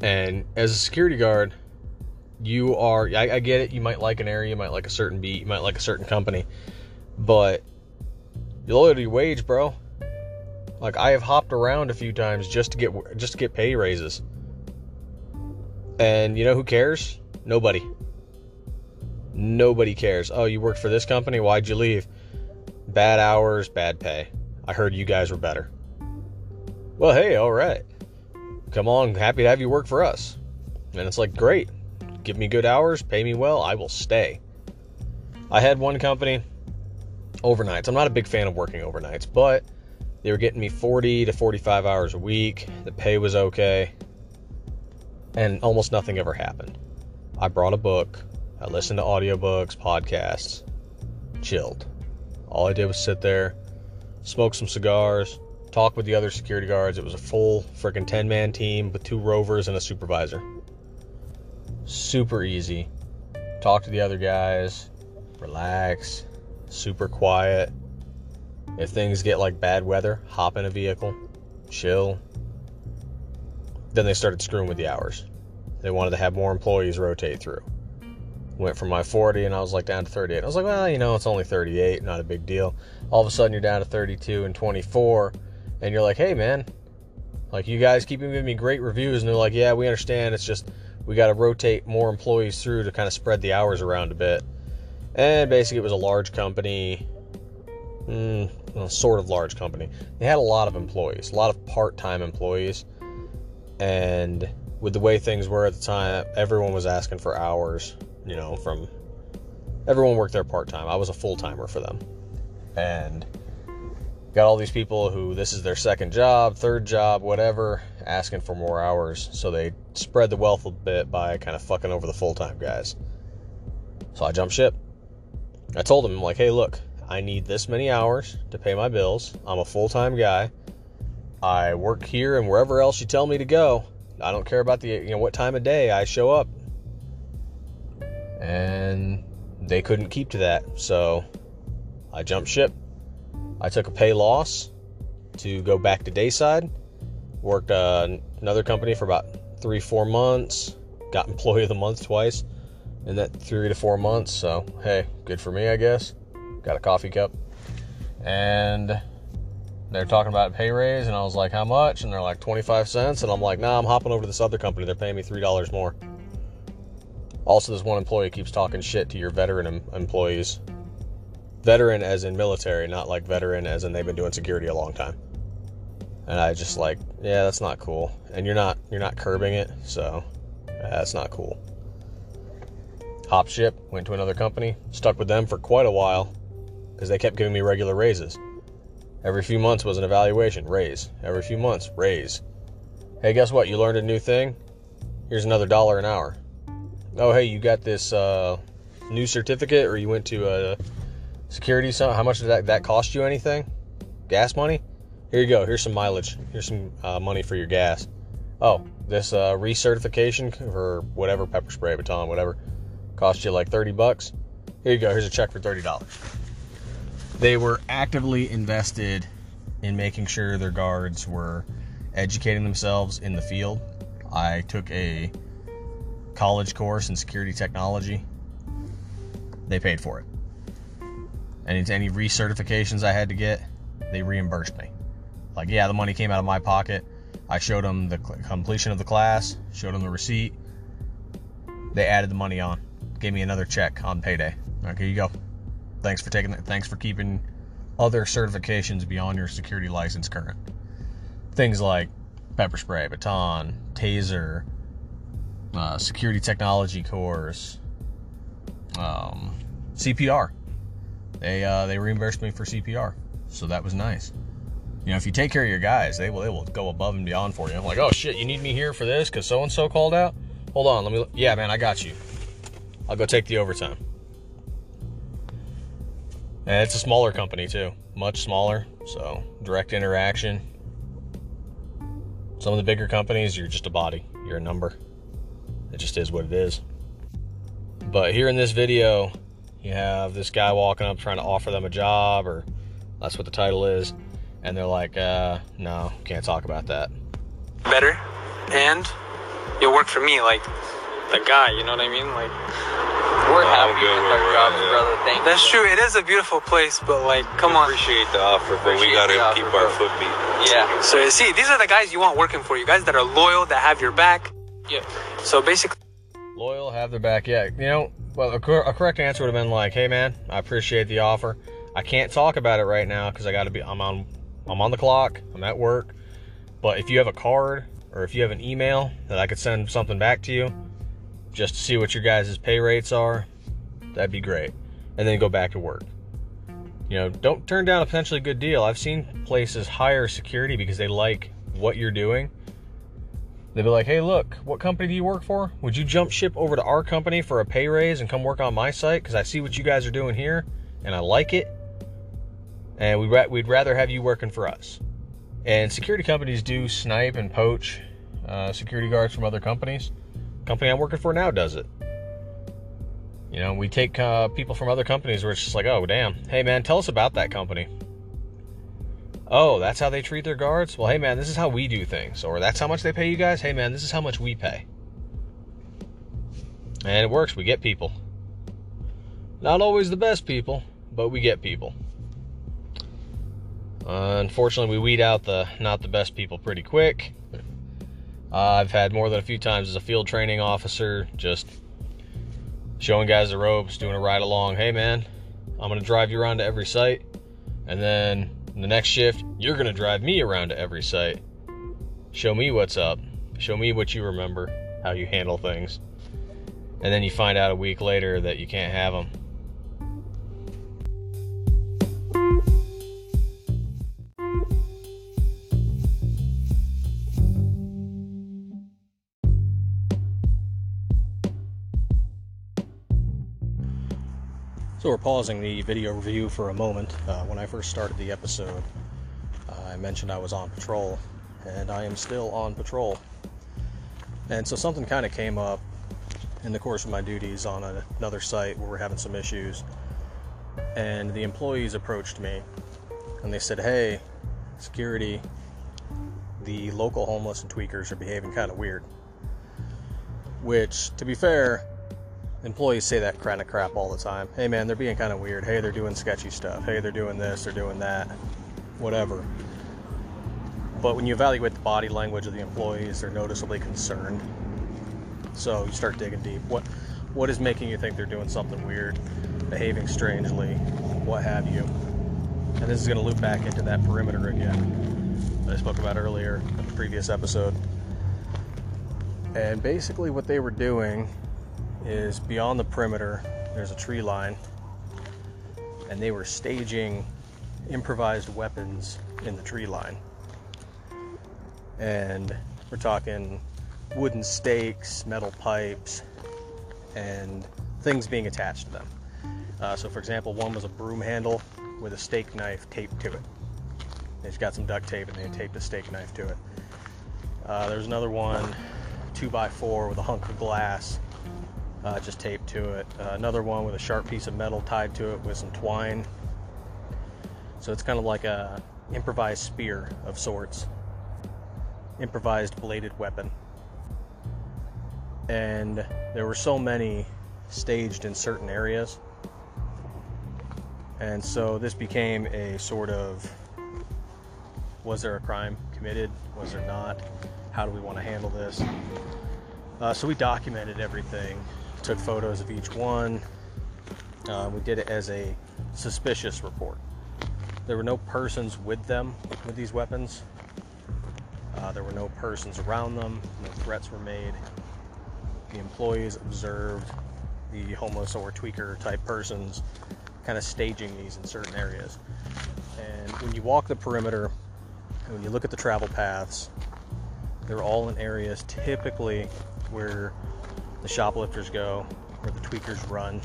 And as a security guard, you are, I, I get it, you might like an area, you might like a certain beat, you might like a certain company, but you loyal to your wage, bro. Like I have hopped around a few times just to get just to get pay raises. And you know who cares? Nobody. Nobody cares. Oh, you worked for this company? Why'd you leave? Bad hours, bad pay. I heard you guys were better. Well, hey, all right. Come on, happy to have you work for us. And it's like, great. Give me good hours, pay me well, I will stay. I had one company, overnights. I'm not a big fan of working overnights, but they were getting me 40 to 45 hours a week. The pay was okay. And almost nothing ever happened. I brought a book. I listened to audiobooks, podcasts, chilled. All I did was sit there, smoke some cigars, talk with the other security guards. It was a full freaking 10 man team with two rovers and a supervisor. Super easy. Talk to the other guys, relax, super quiet. If things get like bad weather, hop in a vehicle, chill. Then they started screwing with the hours. They wanted to have more employees rotate through. Went from my 40 and I was like down to 38. I was like, well, you know, it's only 38, not a big deal. All of a sudden you're down to 32 and 24 and you're like, hey man, like you guys keep giving me great reviews and they're like, yeah, we understand. It's just we got to rotate more employees through to kind of spread the hours around a bit. And basically, it was a large company, mm, sort of large company. They had a lot of employees, a lot of part-time employees, and with the way things were at the time, everyone was asking for hours. You know, from everyone worked there part-time. I was a full-timer for them, and got all these people who this is their second job, third job, whatever, asking for more hours. So they spread the wealth a bit by kind of fucking over the full time guys. So I jumped ship. I told them, like, hey, look, I need this many hours to pay my bills. I'm a full time guy. I work here and wherever else you tell me to go. I don't care about the, you know, what time of day I show up. And they couldn't keep to that. So I jumped ship. I took a pay loss to go back to Dayside. Worked uh, another company for about three, four months. Got Employee of the Month twice in that three to four months. So, hey, good for me, I guess. Got a coffee cup. And they're talking about pay raise, and I was like, how much? And they're like, 25 cents. And I'm like, nah, I'm hopping over to this other company. They're paying me $3 more. Also, this one employee keeps talking shit to your veteran em- employees. Veteran as in military, not like veteran as in they've been doing security a long time. And I just like, yeah, that's not cool. And you're not you're not curbing it, so that's not cool. Hop ship, went to another company, stuck with them for quite a while because they kept giving me regular raises. Every few months was an evaluation, raise. Every few months, raise. Hey, guess what? You learned a new thing. Here's another dollar an hour. Oh, hey, you got this uh, new certificate, or you went to a security. So, how much did that that cost you? Anything? Gas money? Here you go. Here's some mileage. Here's some uh, money for your gas. Oh, this uh, recertification for whatever pepper spray, baton, whatever, cost you like 30 bucks. Here you go. Here's a check for $30. They were actively invested in making sure their guards were educating themselves in the field. I took a college course in security technology. They paid for it. Any any recertifications I had to get, they reimbursed me. Like, yeah, the money came out of my pocket. I showed them the completion of the class, showed them the receipt. They added the money on, gave me another check on payday. Okay, you go. Thanks for taking that. Thanks for keeping other certifications beyond your security license current. Things like pepper spray, baton, taser, uh, security technology course, um, CPR. They uh, they reimbursed me for CPR, so that was nice. You know, if you take care of your guys, they will they will go above and beyond for you. I'm like, oh shit, you need me here for this because so and so called out. Hold on, let me. Yeah, man, I got you. I'll go take the overtime. And it's a smaller company too, much smaller. So direct interaction. Some of the bigger companies, you're just a body, you're a number. It just is what it is. But here in this video, you have this guy walking up trying to offer them a job, or that's what the title is, and they're like, uh, no, can't talk about that. better, and you'll work for me, like the guy. You know what I mean? Like We're happy with our jobs, brother. Thank that's you. true. It is a beautiful place, but like, come on. Appreciate the offer, but we gotta the keep offer, our bro. foot beat. Yeah. So you see, these are the guys you want working for you. Guys that are loyal, that have your back. Yeah. So basically, Loyal, have their back. Yeah, you know, well, a, cor- a correct answer would have been like, "Hey, man, I appreciate the offer. I can't talk about it right now because I got to be. I'm on. I'm on the clock. I'm at work. But if you have a card or if you have an email that I could send something back to you, just to see what your guys' pay rates are, that'd be great. And then go back to work. You know, don't turn down a potentially good deal. I've seen places hire security because they like what you're doing They'd be like, hey, look, what company do you work for? Would you jump ship over to our company for a pay raise and come work on my site? Because I see what you guys are doing here and I like it. And we'd, ra- we'd rather have you working for us. And security companies do snipe and poach uh, security guards from other companies. Company I'm working for now does it. You know, we take uh, people from other companies where it's just like, oh, damn. Hey, man, tell us about that company. Oh, that's how they treat their guards? Well, hey man, this is how we do things. Or that's how much they pay you guys? Hey man, this is how much we pay. And it works. We get people. Not always the best people, but we get people. Uh, unfortunately, we weed out the not the best people pretty quick. Uh, I've had more than a few times as a field training officer, just showing guys the ropes, doing a ride along. Hey man, I'm gonna drive you around to every site, and then the next shift, you're going to drive me around to every site. Show me what's up. Show me what you remember, how you handle things. And then you find out a week later that you can't have them. We're pausing the video review for a moment. Uh, when I first started the episode, uh, I mentioned I was on patrol, and I am still on patrol. And so something kind of came up in the course of my duties on a, another site where we're having some issues. And the employees approached me and they said, Hey, security, the local homeless and tweakers are behaving kind of weird. Which, to be fair, employees say that kind of crap all the time. Hey man, they're being kind of weird. Hey, they're doing sketchy stuff. Hey, they're doing this, they're doing that. Whatever. But when you evaluate the body language of the employees, they're noticeably concerned. So you start digging deep. What what is making you think they're doing something weird, behaving strangely, what have you? And this is going to loop back into that perimeter again that I spoke about earlier in the previous episode. And basically, what they were doing is beyond the perimeter, there's a tree line, and they were staging improvised weapons in the tree line. And we're talking wooden stakes, metal pipes, and things being attached to them. Uh, so, for example, one was a broom handle with a steak knife taped to it. They just got some duct tape and they taped a steak knife to it. Uh, there's another one, two by four with a hunk of glass uh, just taped to it. Uh, another one with a sharp piece of metal tied to it with some twine. So it's kind of like a improvised spear of sorts, improvised bladed weapon. And there were so many staged in certain areas. And so this became a sort of was there a crime committed? Was there not? How do we want to handle this? Uh, so we documented everything, took photos of each one. Uh, we did it as a suspicious report. There were no persons with them with these weapons. Uh, there were no persons around them. No threats were made. The employees observed the homeless or tweaker type persons kind of staging these in certain areas. And when you walk the perimeter, and when you look at the travel paths, they're all in areas typically where the shoplifters go, where the tweakers run.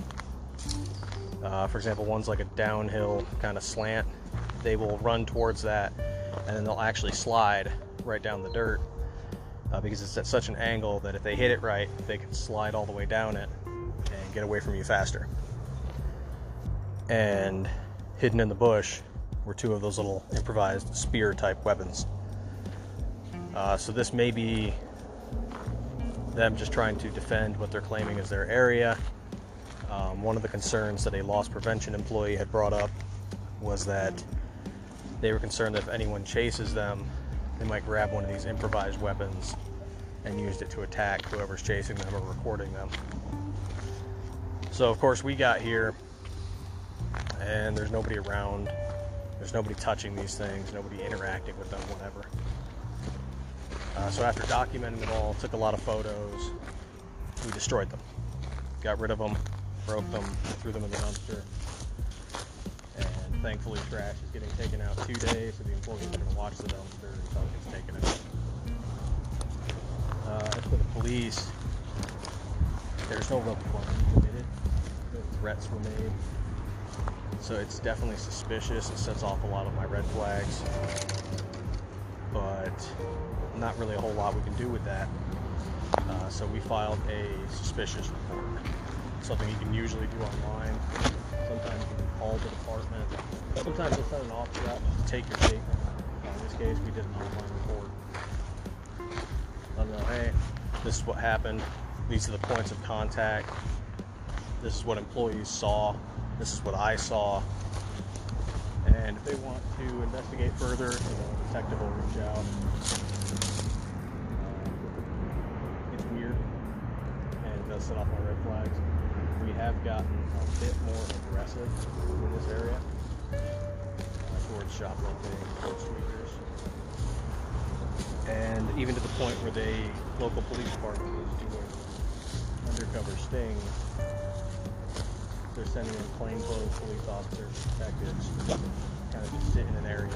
Uh, for example, one's like a downhill kind of slant. They will run towards that and then they'll actually slide right down the dirt uh, because it's at such an angle that if they hit it right, they can slide all the way down it and get away from you faster. And hidden in the bush were two of those little improvised spear type weapons. Uh, so this may be them just trying to defend what they're claiming is their area. Um, one of the concerns that a loss prevention employee had brought up was that they were concerned that if anyone chases them, they might grab one of these improvised weapons and use it to attack whoever's chasing them or recording them. So, of course, we got here and there's nobody around. There's nobody touching these things, nobody interacting with them, whatever. Uh, so, after documenting it all, took a lot of photos, we destroyed them. Got rid of them, broke them, threw them in the dumpster And thankfully trash is getting taken out two days, so the employees are going to watch the dumpster until it gets taken out. Uh, as for the police, there's no real crime committed. Threats were made. So it's definitely suspicious. It sets off a lot of my red flags. But not really a whole lot we can do with that. Uh, so we filed a suspicious report. Something you can usually do online. Sometimes you can call the department. Sometimes they'll send an officer out to take your statement. in this case, we did an online report. Let them know, hey, this is what happened. These are the points of contact. This is what employees saw. This is what I saw. And if they want to investigate further, you know, a detective will reach out. Uh, it's weird, and it does set off my red flags. We have gotten a bit more aggressive in this area uh, towards shoplifting, towards sweepers, and even to the point where the local police department is doing undercover stings. They're sending in plainclothes police officers, detectives, kind of just sit in an area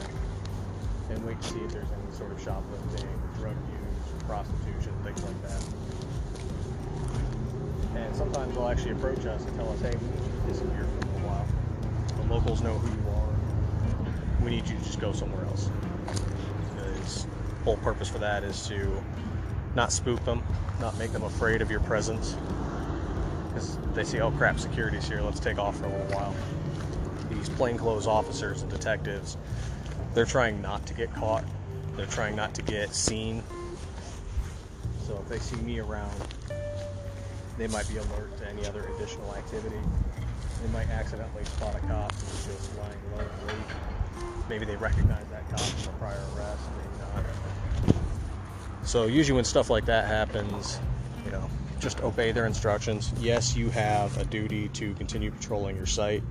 and wait to see if there's any sort of shoplifting, drug use, prostitution, things like that. And sometimes they'll actually approach us and tell us, hey, we need you to disappear for a little while. The locals know who you are. We need you to just go somewhere else. Because the whole purpose for that is to not spook them, not make them afraid of your presence. Because they see, oh crap, security's here, let's take off for a little while. These plainclothes officers and detectives, they're trying not to get caught. They're trying not to get seen. So if they see me around, they might be alert to any other additional activity. They might accidentally spot a cop who's just lying low wait. Maybe they recognize that cop from a prior arrest, maybe not. So usually when stuff like that happens, you know, just obey their instructions. Yes, you have a duty to continue patrolling your site,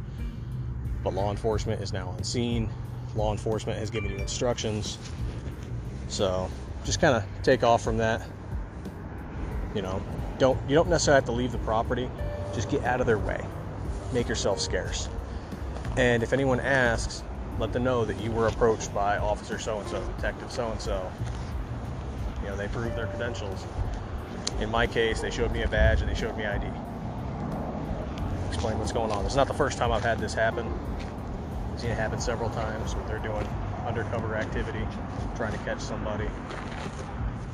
but law enforcement is now on scene. Law enforcement has given you instructions. So just kind of take off from that. You know, don't you don't necessarily have to leave the property. Just get out of their way. Make yourself scarce. And if anyone asks, let them know that you were approached by officer so and so, detective so and so. You know, they prove their credentials. In my case, they showed me a badge and they showed me ID. Explain what's going on. It's not the first time I've had this happen. Seen it happen several times where they're doing undercover activity, trying to catch somebody.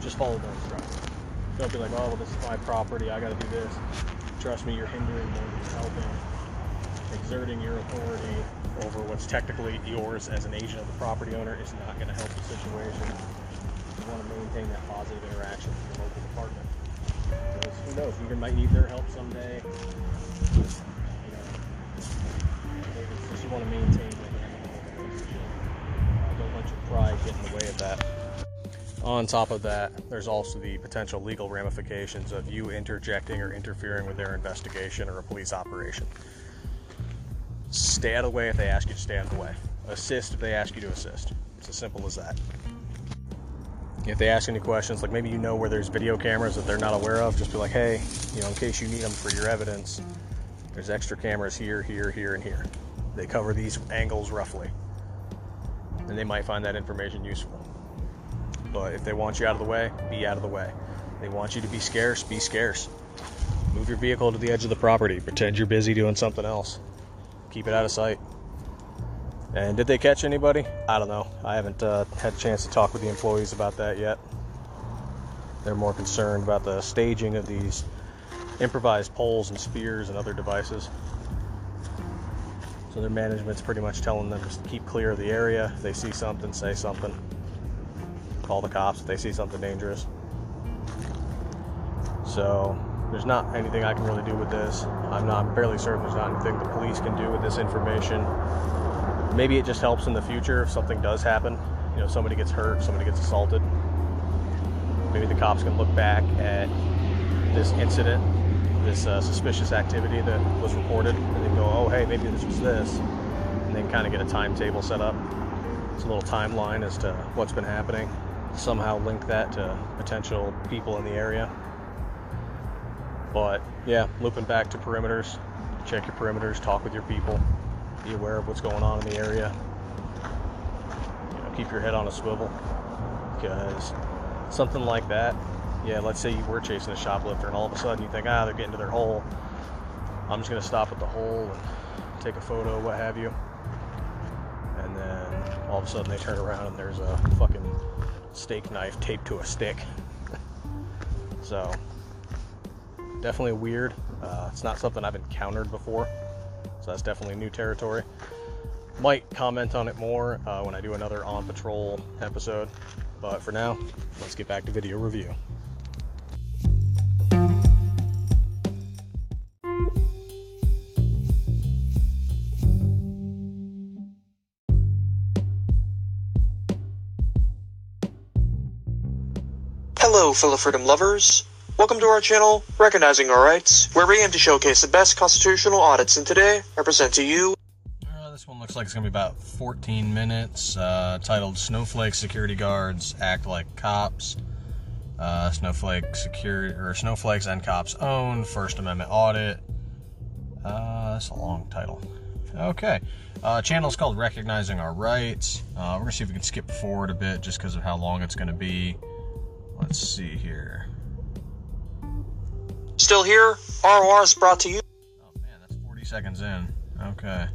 Just follow their instructions. Don't be like, oh, well, this is my property. I got to do this. Trust me, you're hindering more than you're helping. Exerting your authority over what's technically yours as an agent of the property owner is not going to help the situation. You want to maintain that positive interaction with your local department. Because who knows, you might need their help someday. Want to maintain don't let your pride get in the way of that. On top of that, there's also the potential legal ramifications of you interjecting or interfering with their investigation or a police operation. Stay out of the way if they ask you to stay out of the way. Assist if they ask you to assist. It's as simple as that. If they ask any questions, like maybe you know where there's video cameras that they're not aware of, just be like, hey, you know, in case you need them for your evidence, there's extra cameras here, here, here, and here. They cover these angles roughly. And they might find that information useful. But if they want you out of the way, be out of the way. They want you to be scarce, be scarce. Move your vehicle to the edge of the property. Pretend you're busy doing something else. keep it out of sight. And did they catch anybody? I don't know. I haven't uh, had a chance to talk with the employees about that yet. They're more concerned about the staging of these improvised poles and spears and other devices. So their management's pretty much telling them to keep clear of the area. If they see something, say something. Call the cops if they see something dangerous. So there's not anything I can really do with this. I'm not fairly certain there's not anything the police can do with this information. Maybe it just helps in the future if something does happen. You know, somebody gets hurt, somebody gets assaulted. Maybe the cops can look back at this incident, this uh, suspicious activity that was reported, and then go, oh, hey, maybe this was this. And then kind of get a timetable set up. It's a little timeline as to what's been happening. Somehow link that to potential people in the area. But yeah, looping back to perimeters, check your perimeters, talk with your people, be aware of what's going on in the area. You know, keep your head on a swivel because something like that, yeah, let's say you were chasing a shoplifter and all of a sudden you think, ah, they're getting to their hole. I'm just gonna stop at the hole and take a photo, what have you. And then all of a sudden they turn around and there's a fucking steak knife taped to a stick. so definitely weird. Uh, it's not something I've encountered before, so that's definitely new territory. Might comment on it more uh, when I do another on patrol episode, but for now, let's get back to video review. Hello, fellow freedom lovers. Welcome to our channel, Recognizing Our Rights, where we aim to showcase the best constitutional audits, and today I present to you. Uh, this one looks like it's going to be about 14 minutes, uh, titled Snowflake Security Guards Act Like Cops. Uh, Snowflake Security, or Snowflakes and Cops Own, First Amendment Audit. Uh, that's a long title. Okay. Uh, channel is called Recognizing Our Rights. Uh, we're going to see if we can skip forward a bit just because of how long it's going to be. Let's see here. Still here, ROR is brought to you. Oh man, that's 40 seconds in. Okay.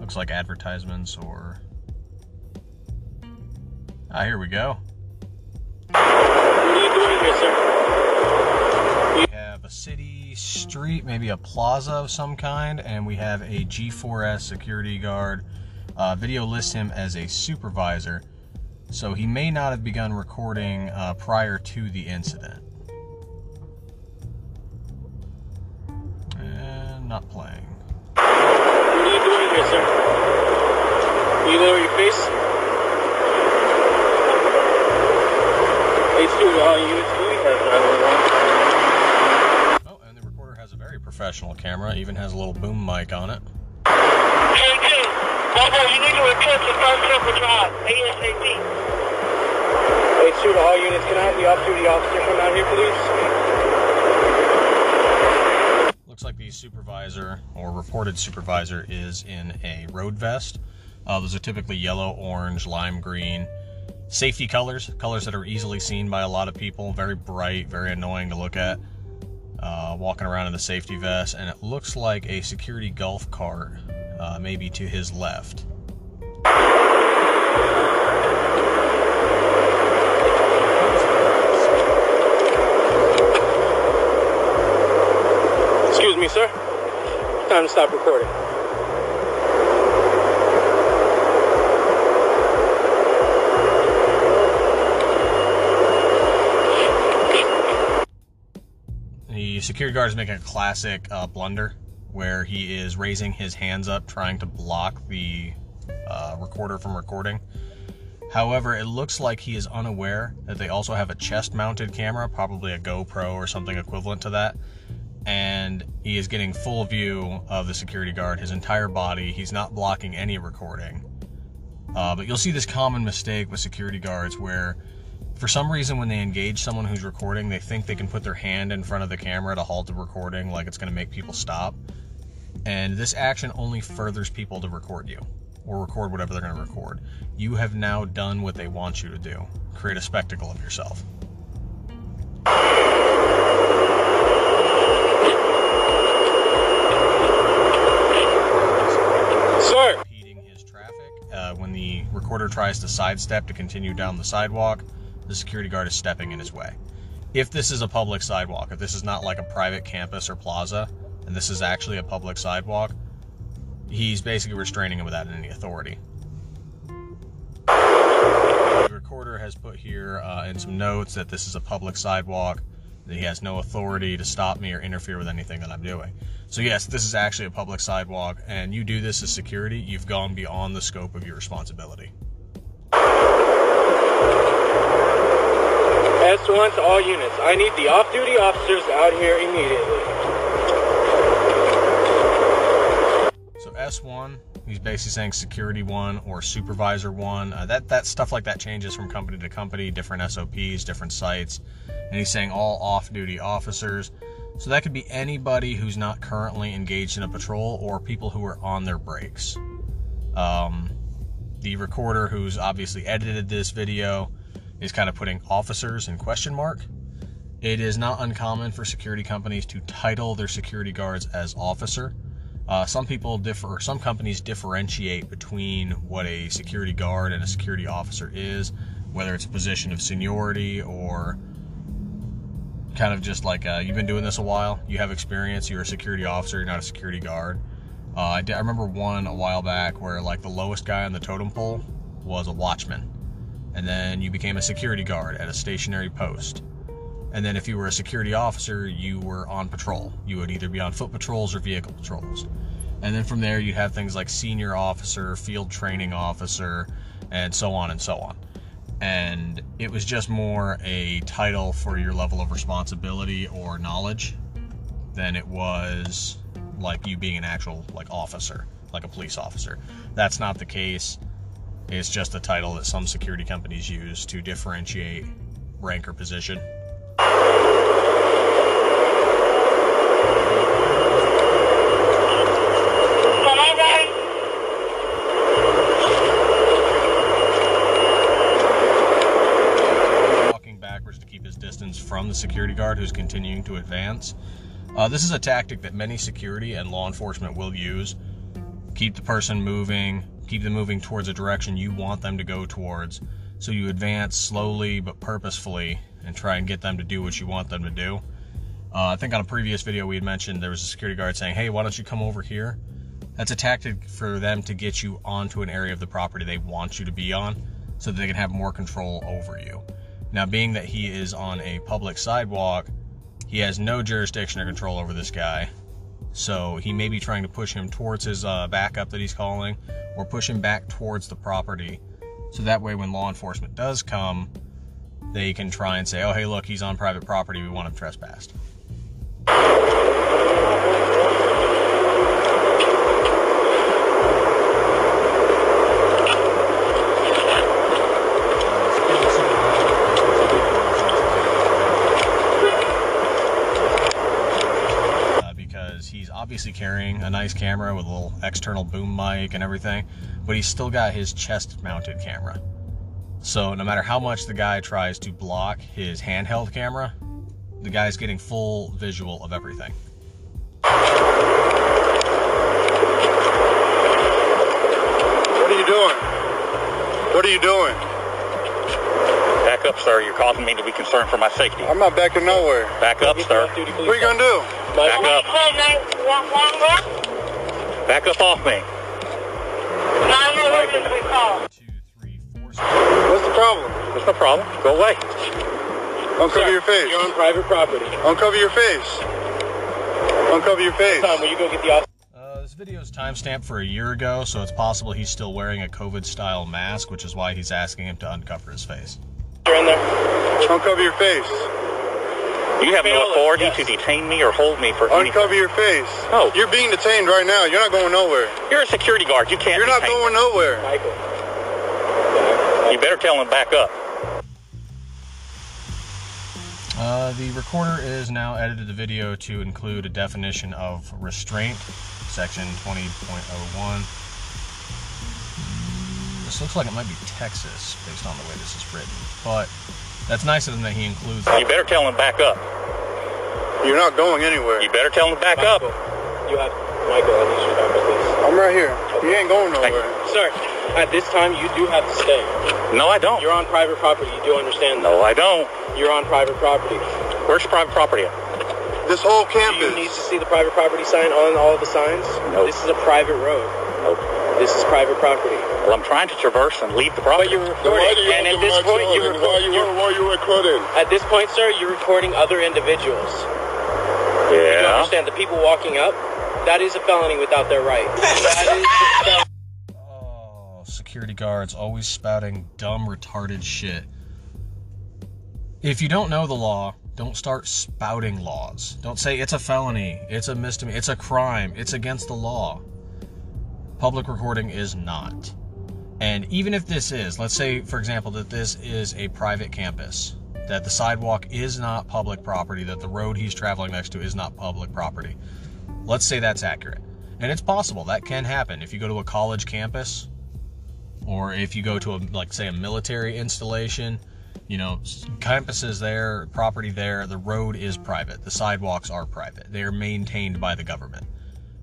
Looks like advertisements or. Ah, here we go. What are you doing here, sir? We have a city street, maybe a plaza of some kind, and we have a G4S security guard. Uh, video lists him as a supervisor, so he may not have begun recording uh, prior to the incident. And not playing. What are you doing here, sir? Can you lower your face? H2 to all units, do we have 911? Oh, and the recorder has a very professional camera, even has a little boom mic on it. Bravo, you need to report to First Temple Drive, ASAP. H2 to all units, can I have the off-duty officer come out here, please? Looks like the supervisor or reported supervisor is in a road vest. Uh, those are typically yellow, orange, lime green. Safety colors, colors that are easily seen by a lot of people. Very bright, very annoying to look at. Uh, walking around in the safety vest, and it looks like a security golf cart, uh, maybe to his left. Excuse me, sir. Time to stop recording. The security guard is making a classic uh, blunder where he is raising his hands up trying to block the uh, recorder from recording. However, it looks like he is unaware that they also have a chest mounted camera, probably a GoPro or something equivalent to that. He is getting full view of the security guard, his entire body. He's not blocking any recording. Uh, but you'll see this common mistake with security guards where for some reason when they engage someone who's recording they think they can put their hand in front of the camera to halt the recording like it's going to make people stop and this action only furthers people to record you or record whatever they're going to record you have now done what they want you to do create a spectacle of yourself recorder tries to sidestep to continue down the sidewalk, the security guard is stepping in his way. If this is a public sidewalk, if this is not like a private campus or plaza, and this is actually a public sidewalk, he's basically restraining him without any authority. The recorder has put here uh, in some notes that this is a public sidewalk, he has no authority to stop me or interfere with anything that I'm doing. So, yes, this is actually a public sidewalk, and you do this as security, you've gone beyond the scope of your responsibility. S1 to all units. I need the off-duty officers out here immediately. S1, he's basically saying security one or supervisor one. Uh, that that stuff like that changes from company to company, different SOPs, different sites, and he's saying all off-duty officers. So that could be anybody who's not currently engaged in a patrol or people who are on their breaks. Um, the recorder, who's obviously edited this video, is kind of putting officers in question mark. It is not uncommon for security companies to title their security guards as officer. Uh, some people differ, some companies differentiate between what a security guard and a security officer is, whether it's a position of seniority or kind of just like uh, you've been doing this a while, you have experience, you're a security officer, you're not a security guard. Uh, I remember one a while back where like the lowest guy on the totem pole was a watchman, and then you became a security guard at a stationary post. And then if you were a security officer, you were on patrol. You would either be on foot patrols or vehicle patrols. And then from there, you'd have things like senior officer, field training officer, and so on and so on. And it was just more a title for your level of responsibility or knowledge than it was like you being an actual like officer, like a police officer. That's not the case. It's just a title that some security companies use to differentiate rank or position. Walking backwards to keep his distance from the security guard who's continuing to advance. Uh, this is a tactic that many security and law enforcement will use. Keep the person moving, keep them moving towards a direction you want them to go towards. So you advance slowly but purposefully and try and get them to do what you want them to do. Uh, I think on a previous video we had mentioned there was a security guard saying, hey, why don't you come over here? That's a tactic for them to get you onto an area of the property they want you to be on so that they can have more control over you. Now, being that he is on a public sidewalk, he has no jurisdiction or control over this guy. So he may be trying to push him towards his uh, backup that he's calling or push him back towards the property. So that way, when law enforcement does come, they can try and say, oh, hey, look, he's on private property. We want him trespassed. Uh, because he's obviously carrying a nice camera with a little external boom mic and everything, but he's still got his chest mounted camera. So no matter how much the guy tries to block his handheld camera, the guy's getting full visual of everything. What are you doing? What are you doing? Back up, sir. You're causing me to be concerned for my safety. I'm not backing nowhere. Back up, sir. What are you gonna do? Back up. Back up off me. What's problem? There's no problem. Go away. Uncover your face. You're on private property. Uncover your face. Uncover your face. Tom, will you go get the officer? Uh, this video is timestamped for a year ago, so it's possible he's still wearing a COVID-style mask, which is why he's asking him to uncover his face. You're in there. Uncover your face. You have no authority to detain me or hold me for anything. Uncover your face. No. You're being detained right now. You're not going nowhere. You're a security guard. You can't You're not detain going nowhere. Michael. Me. You better tell him to back up. Uh, the recorder is now edited the video to include a definition of restraint, section 20.01. Mm, This looks like it might be Texas, based on the way this is written, but that's nice of him that he includes. You better tell him to back up. You're not going anywhere. You better tell him to back up. You have Michael. I need you to back up, please. I'm right here. You ain't going nowhere. Sir, At this time, you do have to stay. No, I don't. You're on private property. You do understand that? No, I don't. You're on private property. Where's private property at? This whole Do you need to see the private property sign on all the signs? Nope. This is a private road. Nope. This is private property. Well, I'm trying to traverse and leave the property. But you're recording, and at this point, you're, why you you're why you recording? at this point, sir, you're recording other individuals. You Yeah. understand the people walking up? That is a felony without their right. Security guards always spouting dumb, retarded shit. If you don't know the law, don't start spouting laws. Don't say it's a felony, it's a misdemeanor, it's a crime, it's against the law. Public recording is not. And even if this is, let's say, for example, that this is a private campus, that the sidewalk is not public property, that the road he's traveling next to is not public property. Let's say that's accurate. And it's possible that can happen. If you go to a college campus, or if you go to a, like, say, a military installation, you know, campuses there, property there, the road is private. The sidewalks are private. They are maintained by the government,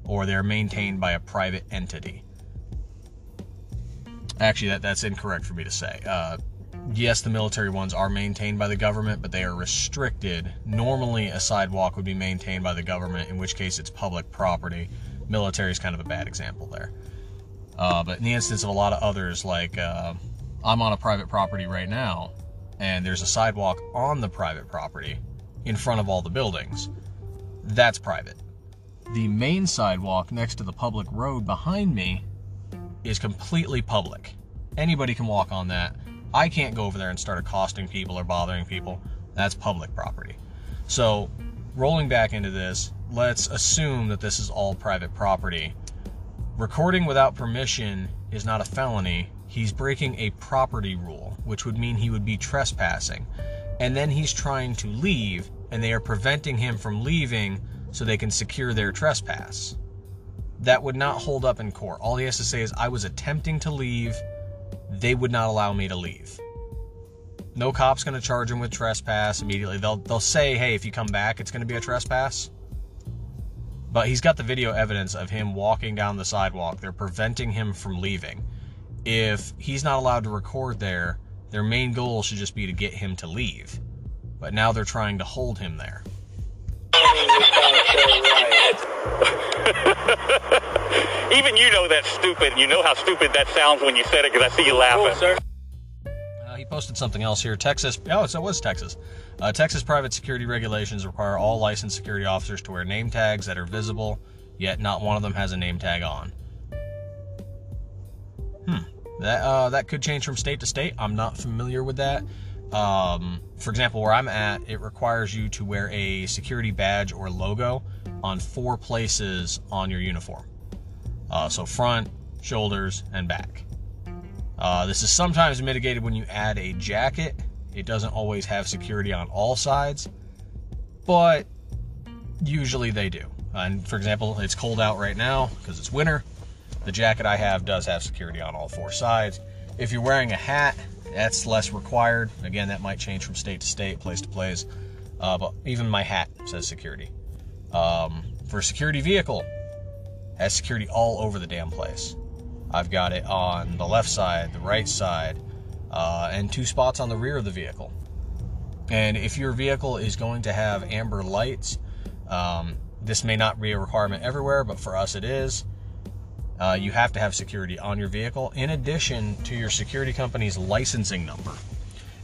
or they're maintained by a private entity. Actually, that, that's incorrect for me to say. Uh, yes, the military ones are maintained by the government, but they are restricted. Normally, a sidewalk would be maintained by the government, in which case it's public property. Military is kind of a bad example there. Uh, but in the instance of a lot of others, like uh, I'm on a private property right now, and there's a sidewalk on the private property in front of all the buildings, that's private. The main sidewalk next to the public road behind me is completely public. Anybody can walk on that. I can't go over there and start accosting people or bothering people. That's public property. So, rolling back into this, let's assume that this is all private property. Recording without permission is not a felony. He's breaking a property rule, which would mean he would be trespassing. And then he's trying to leave, and they are preventing him from leaving so they can secure their trespass that would not hold up in court. All he has to say is, I was attempting to leave. They would not allow me to leave. No cop's going to charge him with trespass immediately. They'll, they'll say, hey, if you come back, it's going to be a trespass. But he's got the video evidence of him walking down the sidewalk. They're preventing him from leaving. If he's not allowed to record there, their main goal should just be to get him to leave. But now they're trying to hold him there. Even you know that's stupid, and you know how stupid that sounds when you said it because I see you laughing. Uh, he posted something else here. Texas. Oh, so it was Texas. Uh, Texas private security regulations require all licensed security officers to wear name tags that are visible, yet not one of them has a name tag on. Hmm. That uh, that could change from state to state. I'm not familiar with that. Um, for example, where I'm at, it requires you to wear a security badge or logo on four places on your uniform. Uh, so front, shoulders, and back. Uh, this is sometimes mitigated when you add a jacket. It doesn't always have security on all sides, but usually they do. And for example, it's cold out right now because it's winter. The jacket I have does have security on all four sides. If you're wearing a hat, that's less required. Again, that might change from state to state, place to place. Uh, but even my hat says security. Um, for a security vehicle, has security all over the damn place. I've got it on the left side, the right side, uh, and two spots on the rear of the vehicle. And if your vehicle is going to have amber lights, um, this may not be a requirement everywhere, but for us it is. Uh, you have to have security on your vehicle in addition to your security company's licensing number.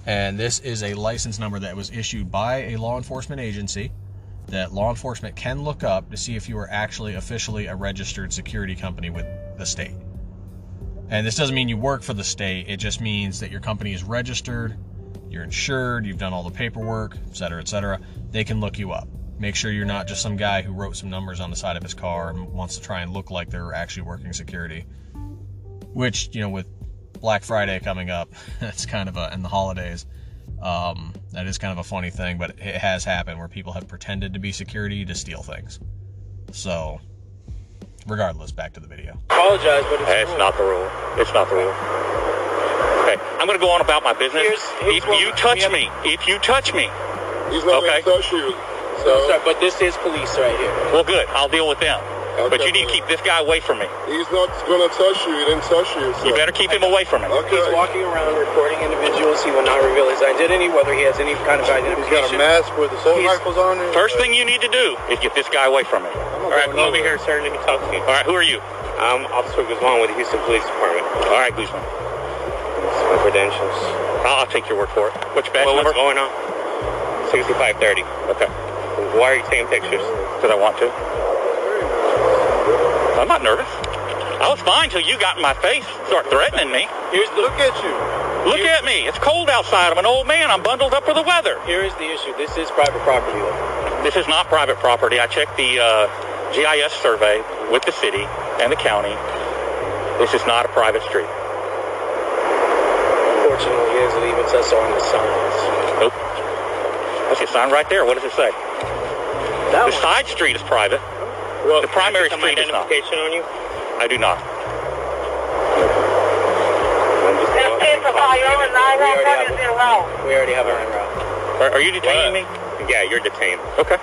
And this is a license number that was issued by a law enforcement agency that law enforcement can look up to see if you are actually officially a registered security company with the state. And this doesn't mean you work for the state, it just means that your company is registered, you're insured, you've done all the paperwork, etc., etc. They can look you up. Make sure you're not just some guy who wrote some numbers on the side of his car and wants to try and look like they're actually working security. Which, you know, with Black Friday coming up, that's kind of a, and the holidays, um, that is kind of a funny thing, but it has happened where people have pretended to be security to steal things. So, regardless, back to the video. Apologize, but it's, It's not the rule. It's not the rule. Okay, I'm going to go on about my business. if you touch me, if you touch me, He's not okay. gonna touch you. So, sir, but this is police right here. Well, good. I'll deal with them. But you need to keep this guy away from me. He's not gonna touch you. He didn't touch you. So. You better keep him away from me. Okay. He's walking around recording individuals. He will not reveal his identity, whether he has any kind of identification. He's got a mask with assault He's- rifles on it. First thing you need to do is get this guy away from me. All right, come over here, sir. Let me talk to you. All right, who are you? I'm Officer Guzman with the Houston Police Department. All right, Guzman. My credentials. I'll, I'll take your word for it. What's your badge Well, number? what's going on? 6530. Okay. Why are you taking pictures? Because I want to. I'm not nervous. I was fine till you got in my face, start threatening me. Here's the, Look at you. Look at me. It's cold outside. I'm an old man. I'm bundled up for the weather. Here is the issue. This is private property. This is not private property. I checked the uh, GIS survey with the city and the county. This is not a private street. Unfortunately, it is. It even says so on the signs. Nope. That's a sign right there. What does it say? That the one. side street is private. Well, the primary can I street get is some not. identification on you? I do not. We already have our en route. Are, are you detaining me? Yeah, you're detained. Okay.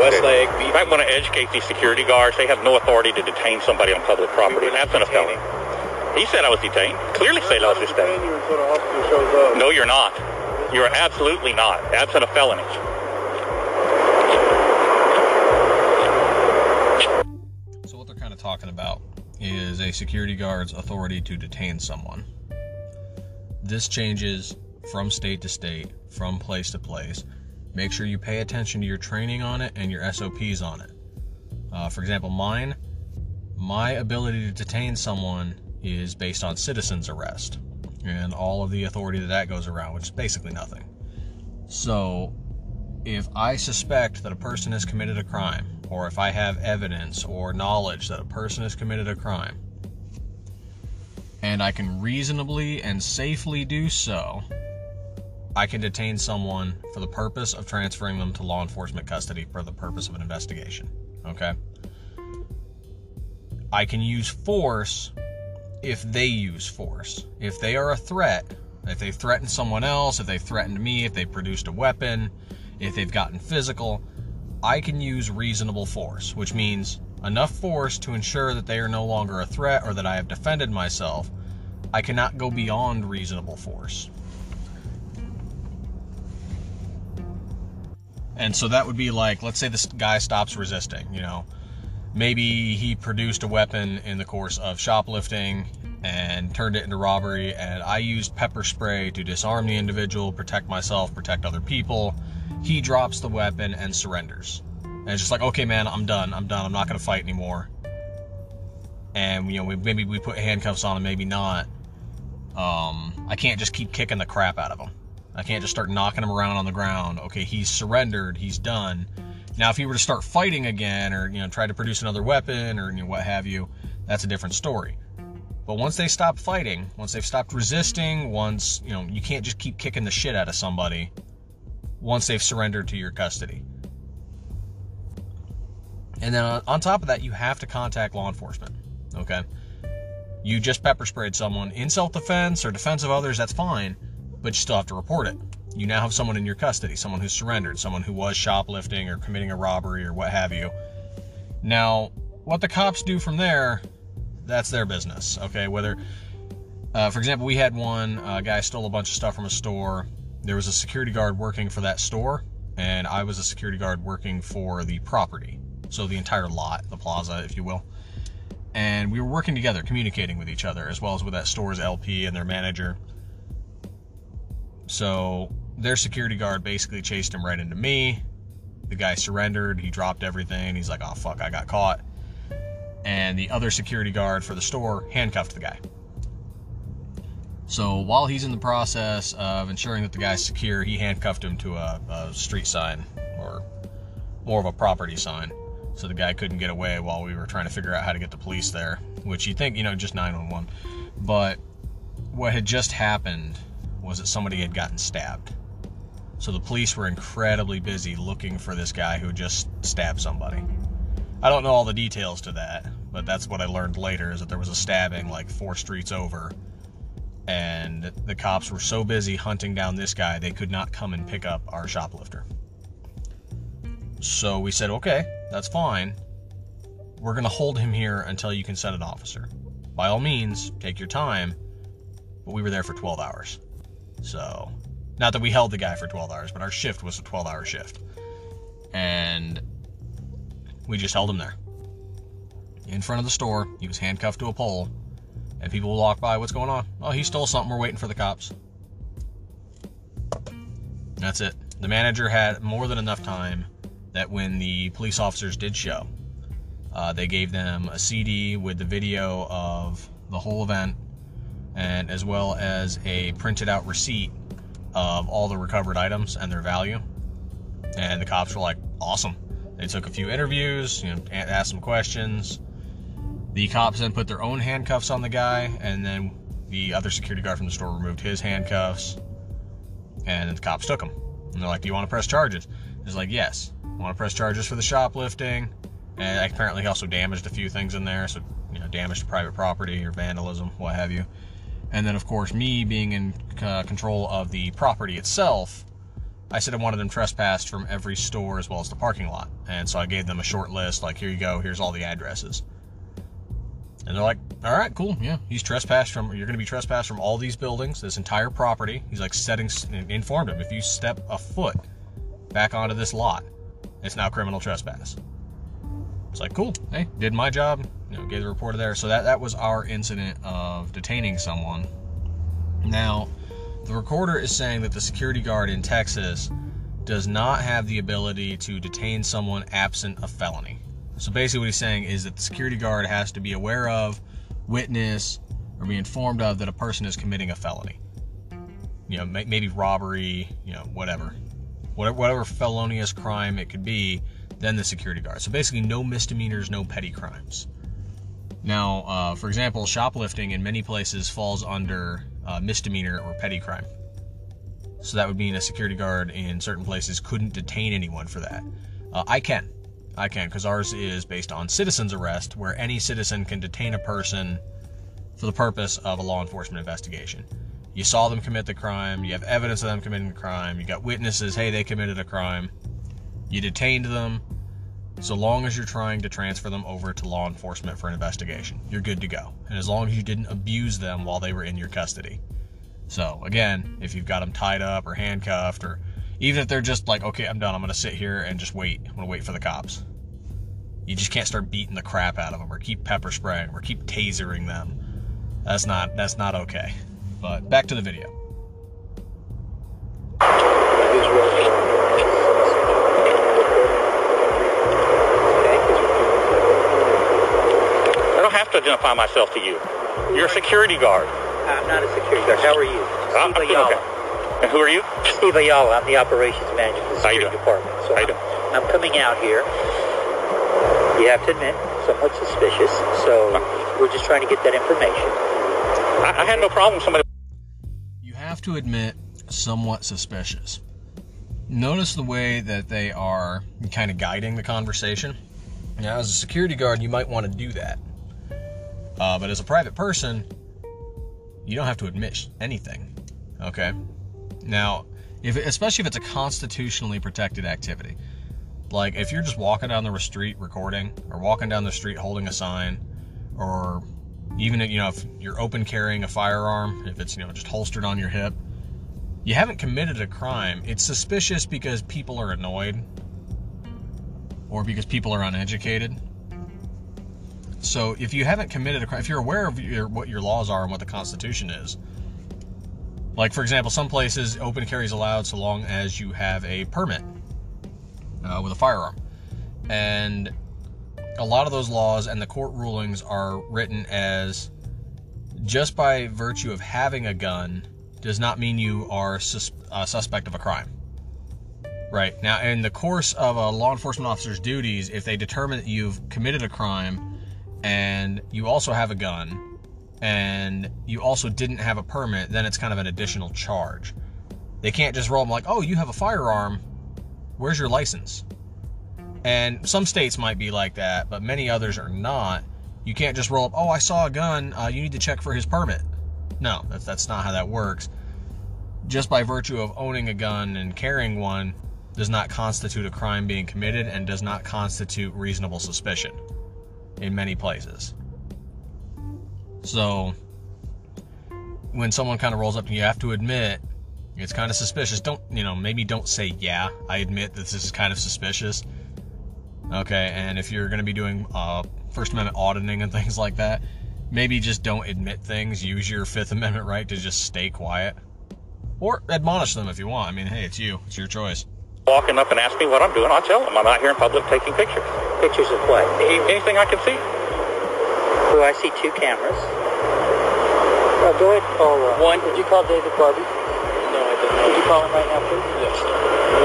Westlake, You might want to educate these security guards. They have no authority to detain somebody on public property. Absent a felony. He said I was detained. Clearly said I was detained. you until the officer shows up. No, you're not. You're absolutely not. Absent a felony. So, what they're kind of talking about is a security guard's authority to detain someone. This changes from state to state, from place to place. Make sure you pay attention to your training on it and your SOPs on it. Uh, for example, mine, my ability to detain someone is based on citizen's arrest and all of the authority that that goes around, which is basically nothing. So, if I suspect that a person has committed a crime, or if I have evidence or knowledge that a person has committed a crime, and I can reasonably and safely do so, I can detain someone for the purpose of transferring them to law enforcement custody for the purpose of an investigation. Okay? I can use force if they use force. If they are a threat, if they threaten someone else, if they threatened me, if they produced a weapon, if they've gotten physical, I can use reasonable force, which means enough force to ensure that they are no longer a threat or that I have defended myself. I cannot go beyond reasonable force. And so that would be like, let's say this guy stops resisting, you know. Maybe he produced a weapon in the course of shoplifting and turned it into robbery, and I used pepper spray to disarm the individual, protect myself, protect other people. He drops the weapon and surrenders. And it's just like, okay, man, I'm done. I'm done. I'm not going to fight anymore. And, you know, maybe we put handcuffs on him, maybe not. Um, I can't just keep kicking the crap out of him. I can't just start knocking him around on the ground. Okay, he's surrendered. He's done. Now, if he were to start fighting again, or you know, try to produce another weapon, or you know, what have you, that's a different story. But once they stop fighting, once they've stopped resisting, once you know, you can't just keep kicking the shit out of somebody. Once they've surrendered to your custody, and then on, top of that, you have to contact law enforcement. Okay, you just pepper sprayed someone in self-defense or defense of others. That's fine but you still have to report it. You now have someone in your custody, someone who surrendered, someone who was shoplifting or committing a robbery or what have you. Now, what the cops do from there, that's their business, okay? Whether, uh, for example, we had one uh, guy stole a bunch of stuff from a store. There was a security guard working for that store, and I was a security guard working for the property. So the entire lot, the plaza, if you will. And we were working together, communicating with each other, as well as with that store's LP and their manager. So their security guard basically chased him right into me. The guy surrendered. He dropped everything. He's like, oh, fuck, I got caught. And the other security guard for the store handcuffed the guy. So while he's in the process of ensuring that the guy's secure, he handcuffed him to a, a street sign or more of a property sign. So the guy couldn't get away while we were trying to figure out how to get the police there, which you think, you know, just 911. But what had just happened was that somebody had gotten stabbed. So the police were incredibly busy looking for this guy who just stabbed somebody. I don't know all the details to that, but that's what I learned later is that there was a stabbing like four streets over. And the cops were so busy hunting down this guy, they could not come and pick up our shoplifter. So we said, okay, that's fine. we're going to hold him here until you can send an officer. By all means, take your time, but we were there for 12 hours. So, not that we held the guy for 12 hours, but our shift was a 12 hour shift. And we just held him there. In front of the store, he was handcuffed to a pole, and people will walk by, what's going on? Oh, he stole something, we're waiting for the cops. That's it. The manager had more than enough time that when the police officers did show, uh, they gave them a CD with the video of the whole event, and as well as a printed out receipt of all the recovered items and their value. And the cops were like, awesome. They took a few interviews, you know, asked some questions. The cops then put their own handcuffs on the guy, and then the other security guard from the store removed his handcuffs, and the cops took him. And they're like, "Do you want to press charges?" He's like, "Yes, want to press charges for the shoplifting." And apparently, he also damaged a few things in there, so you know, damaged private property or vandalism, what have you. And then, of course, me being in uh, control of the property itself, I said I wanted them trespassed from every store as well as the parking lot. And so I gave them a short list, like, here you go, here's all the addresses. And they're like, all right, cool. Yeah, he's trespassed from, you're going to be trespassed from all these buildings, this entire property. He's like setting, informed him, if you step a foot back onto this lot, it's now criminal trespass. It's like, cool. Hey, did my job. You know, gave the reporter there. So that, that was our incident of detaining someone. Now, the recorder is saying that the security guard in Texas does not have the ability to detain someone absent a felony. So basically, what he's saying is that the security guard has to be aware of, witness, or be informed of that a person is committing a felony. You know, maybe robbery, you know, whatever. Whatever, whatever felonious crime it could be, then the security guard. So basically, no misdemeanors, no petty crimes. Now, uh, for example, shoplifting in many places falls under uh, misdemeanor or petty crime. So that would mean a security guard in certain places couldn't detain anyone for that. Uh, I can. I can, because ours is based on citizen's arrest, where any citizen can detain a person for the purpose of a law enforcement investigation. You saw them commit the crime, you have evidence of them committing the crime, you got witnesses, hey, they committed a crime, you detained them. So long as you're trying to transfer them over to law enforcement for an investigation, you're good to go. And as long as you didn't abuse them while they were in your custody. So, again, if you've got them tied up or handcuffed or even if they're just like, okay, I'm done. I'm going to sit here and just wait. I'm going to wait for the cops. You just can't start beating the crap out of them or keep pepper spraying or keep tasering them. That's not that's not okay. But back to the video. I don't have to identify myself to you. You're a security guard. I'm not a security guard. How are you? Uh, I'm Steve Ayala. okay. And who are you? Steve Ayala. I'm the operations manager for the How you security department. So How you I'm. I'm coming out here. You have to admit, somewhat suspicious. So uh. we're just trying to get that information. I, I had no problem with somebody. You have to admit, somewhat suspicious. Notice the way that they are kind of guiding the conversation. Now, as a security guard, you might want to do that. Uh, but as a private person, you don't have to admit anything. Okay? Now, if especially if it's a constitutionally protected activity, like if you're just walking down the street recording, or walking down the street holding a sign, or even if, you know if you're open carrying a firearm, if it's you know just holstered on your hip, you haven't committed a crime. It's suspicious because people are annoyed, or because people are uneducated. So if you haven't committed a crime, if you're aware of your, what your laws are and what the Constitution is, like for example, some places open carry is allowed so long as you have a permit uh, with a firearm, and a lot of those laws and the court rulings are written as just by virtue of having a gun does not mean you are sus- a suspect of a crime. Right. Now, in the course of a law enforcement officer's duties, if they determine that you've committed a crime and you also have a gun and you also didn't have a permit, then it's kind of an additional charge. They can't just roll them like, oh, you have a firearm. Where's your license? And some states might be like that, but many others are not. You can't just roll up, oh, I saw a gun. Uh, you need to check for his permit. No, that's, that's not how that works. Just by virtue of owning a gun and carrying one does not constitute a crime being committed and does not constitute reasonable suspicion. In many places. So when someone kind of rolls up, and you have to admit it's kind of suspicious. Don't you know? Maybe don't say yeah. I admit that this is kind of suspicious. Okay, and if you're going to be doing uh, First Amendment auditing and things like that, maybe just don't admit things. Use your Fifth Amendment right to just stay quiet, or admonish them if you want. I mean, hey, it's you. It's your choice. Walking up and ask me what I'm doing, I'll tell them I'm out here in public taking pictures. Pictures of what? Anything I can see. Oh, I see two cameras. Uh, go ahead and call. Uh, One. Did you call David Barbie? No, I did not. Could you call him right now, please? Yes.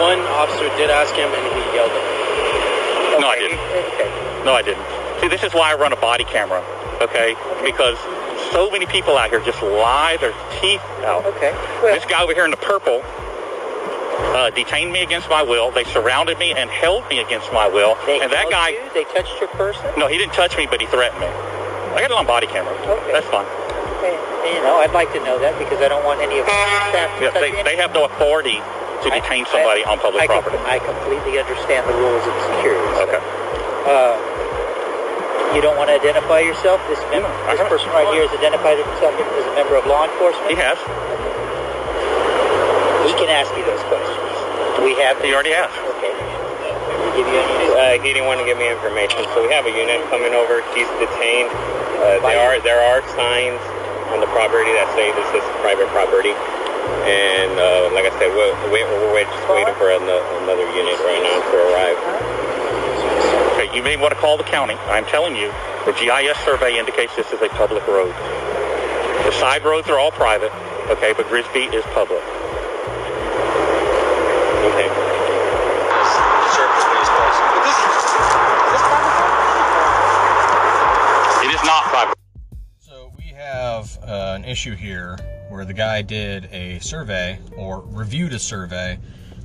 One officer did ask him, and he yelled at me. No, I didn't. Okay. No, I didn't. See, this is why I run a body camera, okay? Because so many people out here just lie their teeth out. Okay. this guy over here in the purple uh, detained me against my will. They surrounded me and held me against my will. They and that guy, you? They touched your person? no, he didn't touch me, but he threatened me. I got it on body camera. Okay. That's fine. Okay. You know, I'd like to know that because I don't want any of staff to Yeah, they, any- they have no authority to I- detain somebody I- on public I com- property. I completely understand the rules of security. so, Okay. Uh, you don't want to identify yourself? This, this person right here has identified himself as a member of law enforcement? He has. He can ask you those questions. Do we have He already has. Okay. Give you any Uh, he didn't want to give me information, so we have a unit coming over. He's detained. Uh, there are there are signs on the property that say this is private property, and uh, like I said, we're, we're, we're just waiting for another unit right now to arrive. Okay, you may want to call the county. I'm telling you, the GIS survey indicates this is a public road. The side roads are all private, okay, but Grisby is public. Issue here where the guy did a survey or reviewed a survey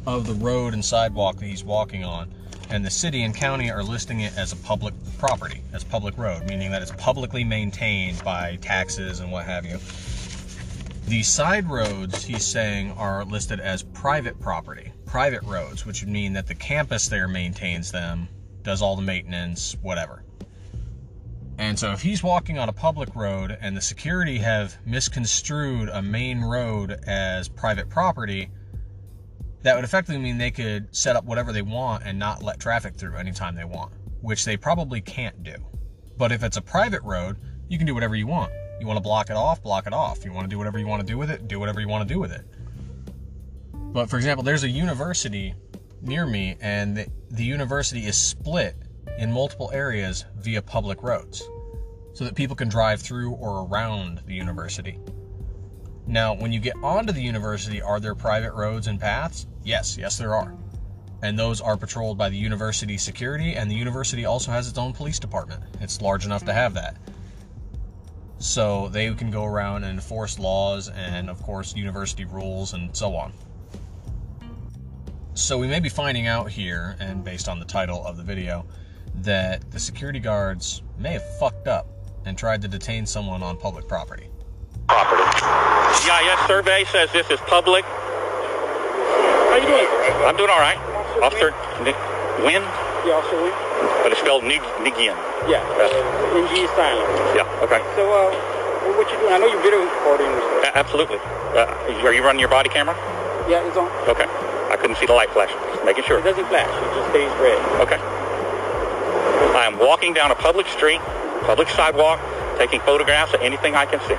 of the road and sidewalk that he's walking on, and the city and county are listing it as a public property, as public road, meaning that it's publicly maintained by taxes and what have you. The side roads, he's saying, are listed as private property, private roads, which would mean that the campus there maintains them, does all the maintenance, whatever. And so if he's walking on a public road and the security have misconstrued a main road as private property, that would effectively mean they could set up whatever they want and not let traffic through anytime they want, which they probably can't do. But if it's a private road, you can do whatever you want. You want to block it off, block it off. You want to do whatever you want to do with it, do whatever you want to do with it. But for example, there's a university near me, and the, the university is split in multiple areas via public roads so that people can drive through or around the university. Now, when you get onto the university, are there private roads and paths? Yes, yes, there are. And those are patrolled by the university security, and the university also has its own police department. It's large enough to have that. So they can go around and enforce laws and, of course, university rules and so on. So we may be finding out here, and based on the title of the video, that the security guards may have fucked up and tried to detain someone on public property. Property. GIS survey says this is public. How you doing? I'm doing all right. Officer Ni- Win, Yeah, Officer Wynn? but it's spelled Nig- Nigian. Yeah. Uh, NG is silent. Yeah, okay. So, uh, well, what you doing? I know you're video recording. A- absolutely. Uh, are you running your body camera? Yeah, it's on. Okay. I couldn't see the light flashing. Just making sure. It doesn't flash. It just stays red. Okay. I am walking down a public street, public sidewalk, taking photographs of anything I can see.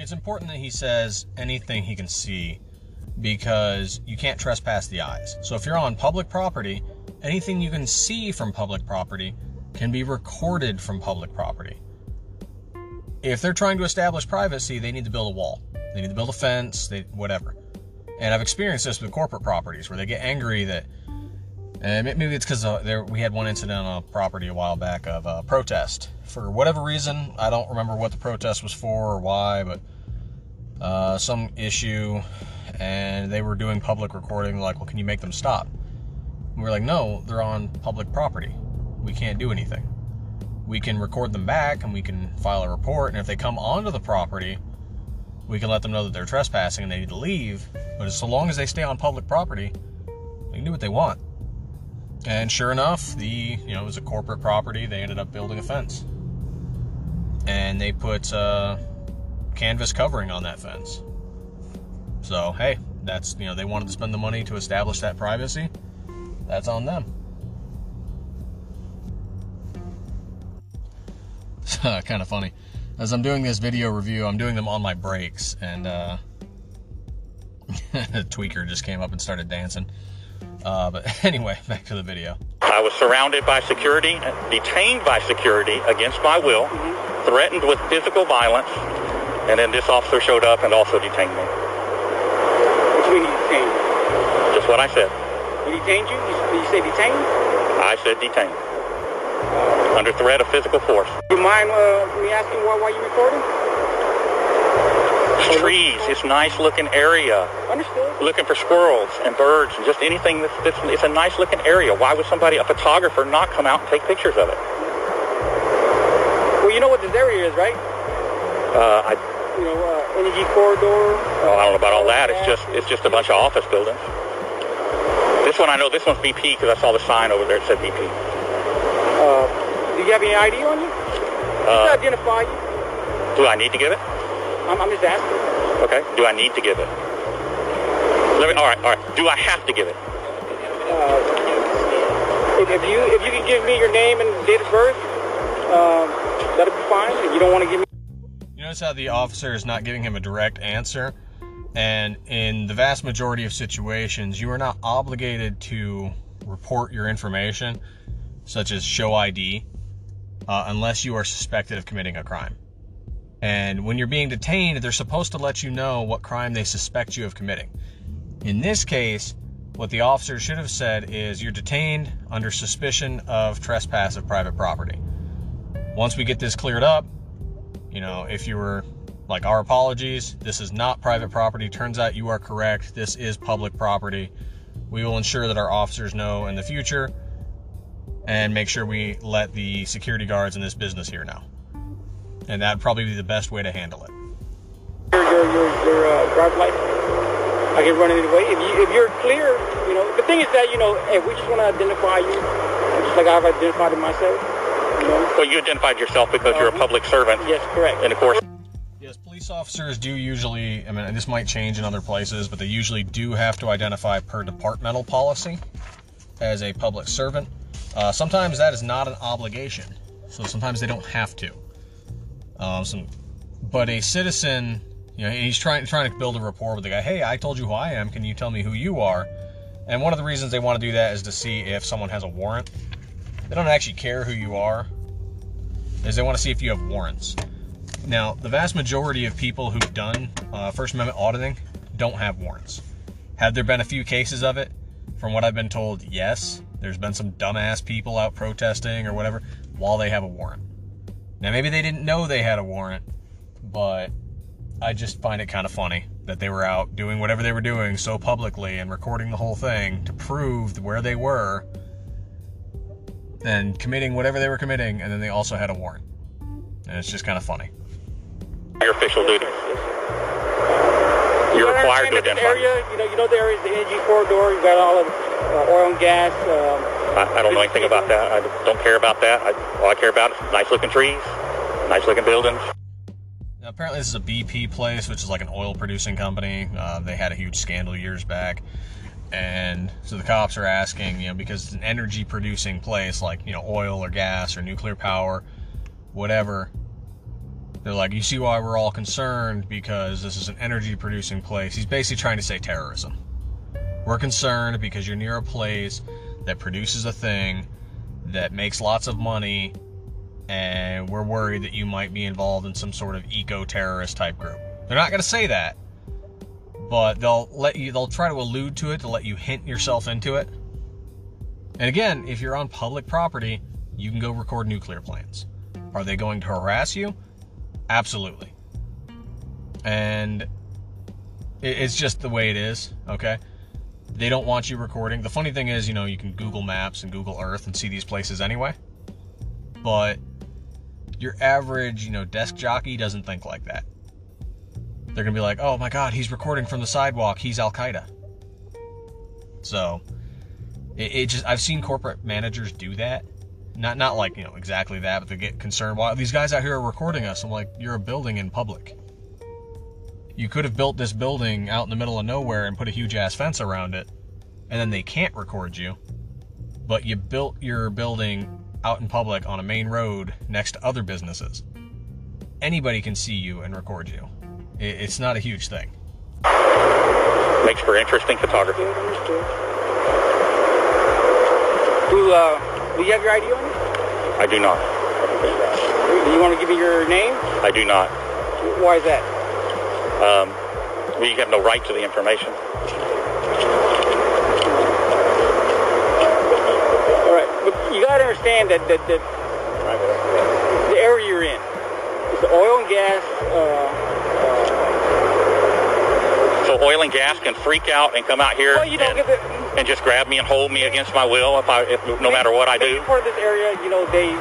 It's important that he says anything he can see because you can't trespass the eyes. So if you're on public property, anything you can see from public property can be recorded from public property. If they're trying to establish privacy, they need to build a wall. They need to build a fence, they, whatever. And I've experienced this with corporate properties where they get angry that, and maybe it's because uh, we had one incident on a property a while back of a protest for whatever reason. I don't remember what the protest was for or why, but uh, some issue, and they were doing public recording. Like, well, can you make them stop? And we were like, no, they're on public property. We can't do anything. We can record them back and we can file a report, and if they come onto the property, we can let them know that they're trespassing and they need to leave. But so long as they stay on public property, they can do what they want. And sure enough, the you know it was a corporate property. They ended up building a fence, and they put uh, canvas covering on that fence. So hey, that's you know they wanted to spend the money to establish that privacy. That's on them. kind of funny. As I'm doing this video review, I'm doing them on my breaks, and uh, a tweaker just came up and started dancing. Uh, but anyway, back to the video. I was surrounded by security, detained by security against my will, threatened with physical violence, and then this officer showed up and also detained me. What do you mean he detained you? Just what I said. He detained you? You, you say detained? I said detained. Under threat of physical force. Do you mind uh, me asking why, why you recording? It's trees. It's nice looking area. Understood. Looking for squirrels and birds and just anything that's, that's it's a nice looking area. Why would somebody, a photographer, not come out and take pictures of it? Well, you know what this area is, right? Uh, I, You know, uh, energy corridor. well, I don't know about all that. It's just it's just a bunch of office buildings. This one I know. This one's BP because I saw the sign over there that said BP. Uh, do you have any ID on you? Uh, to identify you. do I need to give it? I'm, I'm just asking. Okay. Do I need to give it? Let me. All right. All right. Do I have to give it? Uh, if, if you if you can give me your name and date of birth, um, that'll be fine. If you don't want to give me, You notice how the officer is not giving him a direct answer, and in the vast majority of situations, you are not obligated to report your information, such as show ID, uh, unless you are suspected of committing a crime. And when you're being detained, they're supposed to let you know what crime they suspect you of committing. In this case, what the officer should have said is you're detained under suspicion of trespass of private property. Once we get this cleared up, you know, if you were like our apologies, this is not private property. Turns out you are correct. This is public property. We will ensure that our officers know in the future and make sure we let the security guards in this business here now. And that'd probably be the best way to handle it. your your your, your uh, driver's license. I can run it anyway. If you if you're clear, you know. The thing is that you know, hey, we just want to identify you, just like I've identified myself. You know. Well, you identified yourself because you're a public servant. Yes, correct. And of course, Yes, police officers do usually, I mean, this might change in other places, but they usually do have to identify per departmental policy as a public servant. Uh, sometimes that is not an obligation, so sometimes they don't have to. Um, some, but a citizen, you know, he's trying trying to build a rapport with the guy. Hey, I told you who I am. Can you tell me who you are? And one of the reasons they want to do that is to see if someone has a warrant. They don't actually care who you are, is they want to see if you have warrants. Now, the vast majority of people who've done uh, First Amendment auditing don't have warrants. Have there been a few cases of it? From what I've been told, yes. There's been some dumbass people out protesting or whatever while they have a warrant. Now, maybe they didn't know they had a warrant, but I just find it kind of funny that they were out doing whatever they were doing so publicly and recording the whole thing to prove where they were and committing whatever they were committing, and then they also had a warrant. And it's just kind of funny. your official duty. You You're gotta required to understand that this identify. area. You know, you know the area the energy corridor. You got all of oil and gas. Um, I, I don't know anything about that. I don't care about that. I, all I care about is nice looking trees, nice looking buildings. Now, apparently, this is a BP place, which is like an oil producing company. Uh, they had a huge scandal years back. And so the cops are asking, you know, because it's an energy producing place like, you know, oil or gas or nuclear power, whatever. They're like, you see why we're all concerned because this is an energy producing place. He's basically trying to say terrorism. We're concerned because you're near a place that produces a thing that makes lots of money and we're worried that you might be involved in some sort of eco-terrorist type group. They're not going to say that, but they'll let you they'll try to allude to it to let you hint yourself into it. And again, if you're on public property, you can go record nuclear plants. Are they going to harass you? Absolutely. And it's just the way it is, okay? They don't want you recording. The funny thing is, you know, you can Google Maps and Google Earth and see these places anyway. But your average, you know, desk jockey doesn't think like that. They're gonna be like, "Oh my God, he's recording from the sidewalk. He's Al Qaeda." So, It, it just I've seen corporate managers do that. Not not like you know exactly that, but they get concerned. Why these guys out here are recording us? I'm like, you're a building in public. You could have built this building out in the middle of nowhere and put a huge ass fence around it, and then they can't record you. But you built your building out in public on a main road next to other businesses. Anybody can see you and record you. It's not a huge thing. Makes for interesting photography. Do, uh, do you have your ID on you? I do not. Do you want to give me your name? I do not. Why is that? Um, we have no right to the information. All right, but you got to understand that, that, that the area you're in is the oil and gas. Uh, So oil and gas can freak out and come out here well, and, it. and just grab me and hold me against my will if I, if, no matter what I do. Part of this area, you know, they.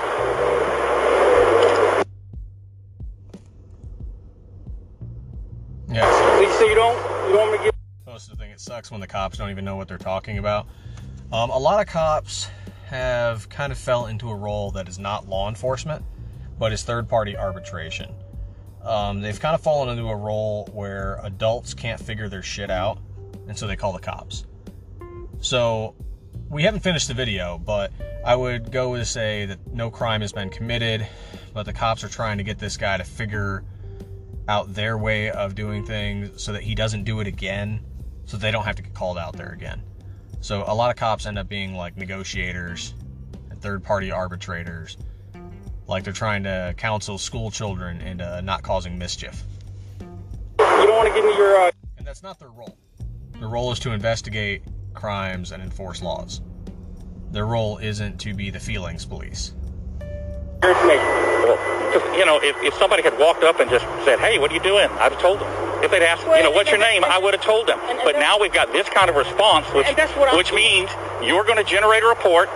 It sucks when the cops don't even know what they're talking about. Um, a lot of cops have kind of fell into a role that is not law enforcement, but is third party arbitration. Um, they've kind of fallen into a role where adults can't figure their shit out, and so they call the cops. So we haven't finished the video, but I would go to say that no crime has been committed, but the cops are trying to get this guy to figure out their way of doing things so that he doesn't do it again, so they don't have to get called out there again. So a lot of cops end up being like negotiators and third party arbitrators like they're trying to counsel school children into not causing mischief. You don't want to give me your. Uh... And that's not their role. Their role is to investigate crimes and enforce laws. Their role isn't to be the feelings police. You know, if, if somebody had walked up and just said, hey, what are you doing? I'd have told them. If they'd asked, you know, what's your name? I would have told them. But now we've got this kind of response, which, which means you're going to generate a report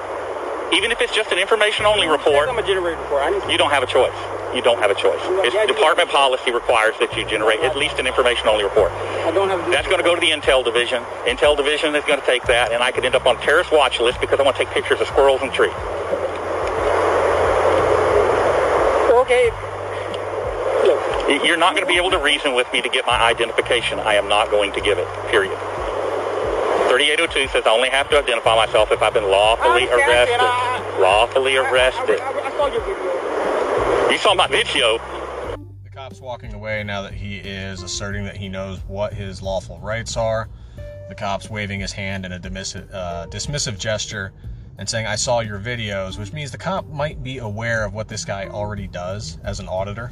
even if it's just an information-only report, I'm a generator report. You don't have a choice. You don't have a choice. It's, department policy requires that you generate at least an information-only report. I don't have. That's going to go to the Intel division. Intel division is going to take that, and I could end up on a terrorist watch list because I want to take pictures of squirrels and trees. Okay. Look. You're not going to be able to reason with me to get my identification. I am not going to give it. Period. 3802 says I only have to identify myself if I've been lawfully arrested. lawfully arrested. I, I, I, saw your video. You saw my video. The cop's walking away now that he is asserting that he knows what his lawful rights are. The cop's waving his hand in a dismissive, uh, dismissive gesture and saying, I saw your videos, which means the cop might be aware of what this guy already does as an auditor.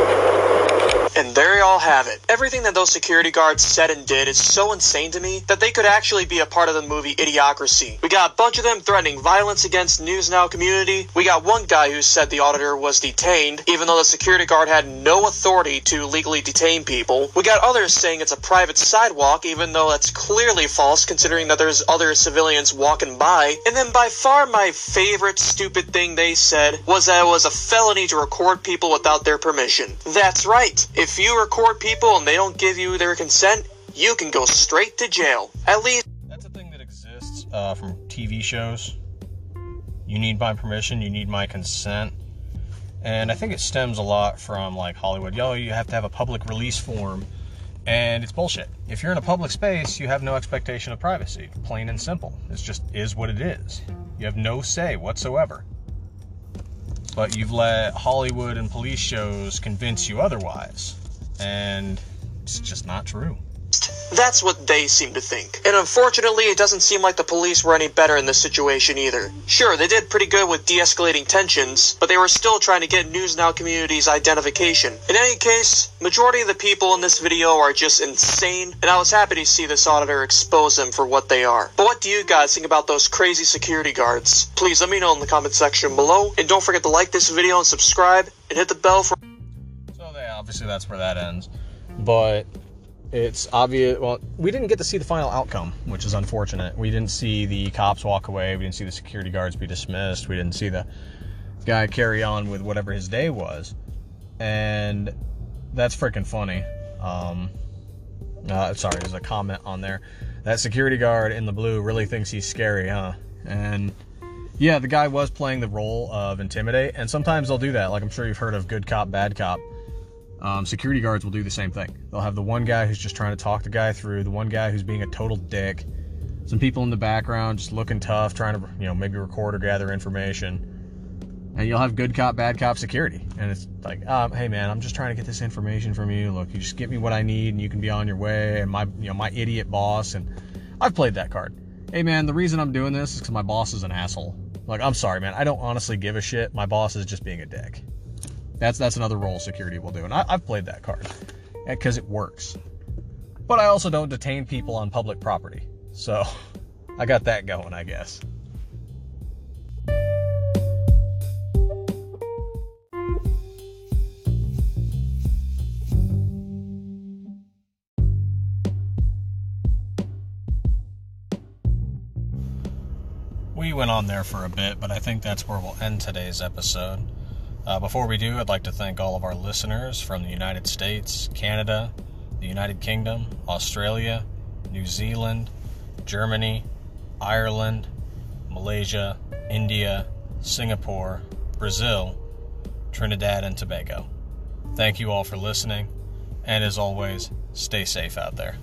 And there you all have it. Everything that those security guards said and did is so insane to me that they could actually be a part of the movie Idiocracy. We got a bunch of them threatening violence against News Now community. We got one guy who said the auditor was detained, even though the security guard had no authority to legally detain people. We got others saying it's a private sidewalk, even though that's clearly false considering that there's other civilians walking by. And then by far my favorite stupid thing they said was that it was a felony to record people without their permission. That's right. If you record people and they don't give you their consent, you can go straight to jail. At least that's a thing that exists uh, from TV shows. You need my permission. You need my consent. And I think it stems a lot from like Hollywood. Yo, you have to have a public release form. And it's bullshit. If you're in a public space, you have no expectation of privacy. Plain and simple. It's just is what it is. You have no say whatsoever but you've let Hollywood and police shows convince you otherwise. And it's just not true. That's what they seem to think. And unfortunately, it doesn't seem like the police were any better in this situation either. Sure, they did pretty good with de-escalating tensions, but they were still trying to get News Now community's identification. In any case, majority of the people in this video are just insane, and I was happy to see this auditor expose them for what they are. But what do you guys think about those crazy security guards? Please let me know in the comment section below, and don't forget to like this video and subscribe, and hit the bell for... So yeah, obviously that's where that ends. But it's obvious. Well, we didn't get to see the final outcome, which is unfortunate. We didn't see the cops walk away. We didn't see the security guards be dismissed. We didn't see the guy carry on with whatever his day was, and that's freaking funny. Um, uh, sorry, there's a comment on there. that security guard in the blue really thinks he's scary, huh? And yeah, the guy was playing the role of intimidate, and sometimes they'll do that. Like I'm sure you've heard of good cop, bad cop. Um, security guards will do the same thing. They'll have the one guy who's just trying to talk the guy through, the one guy who's being a total dick, some people in the background just looking tough, trying to, you know, maybe record or gather information. And you'll have good cop, bad cop security. And it's like, um, hey man, I'm just trying to get this information from you. Look, you just get me what I need and you can be on your way. And my, you know, my idiot boss. And I've played that card. Hey man, the reason I'm doing this is because my boss is an asshole. Like, I'm sorry, man. I don't honestly give a shit. My boss is just being a dick. That's that's another role security will do, and I, I've played that card eh, because it works. But I also don't detain people on public property, so I got that going, I guess. We went on there for a bit, but I think that's where we'll end today's episode. Uh, before we do, I'd like to thank all of our listeners from the United States, Canada, the United Kingdom, Australia, New Zealand, Germany, Ireland, Malaysia, India, Singapore, Brazil, Trinidad, and Tobago. Thank you all for listening, and as always, stay safe out there.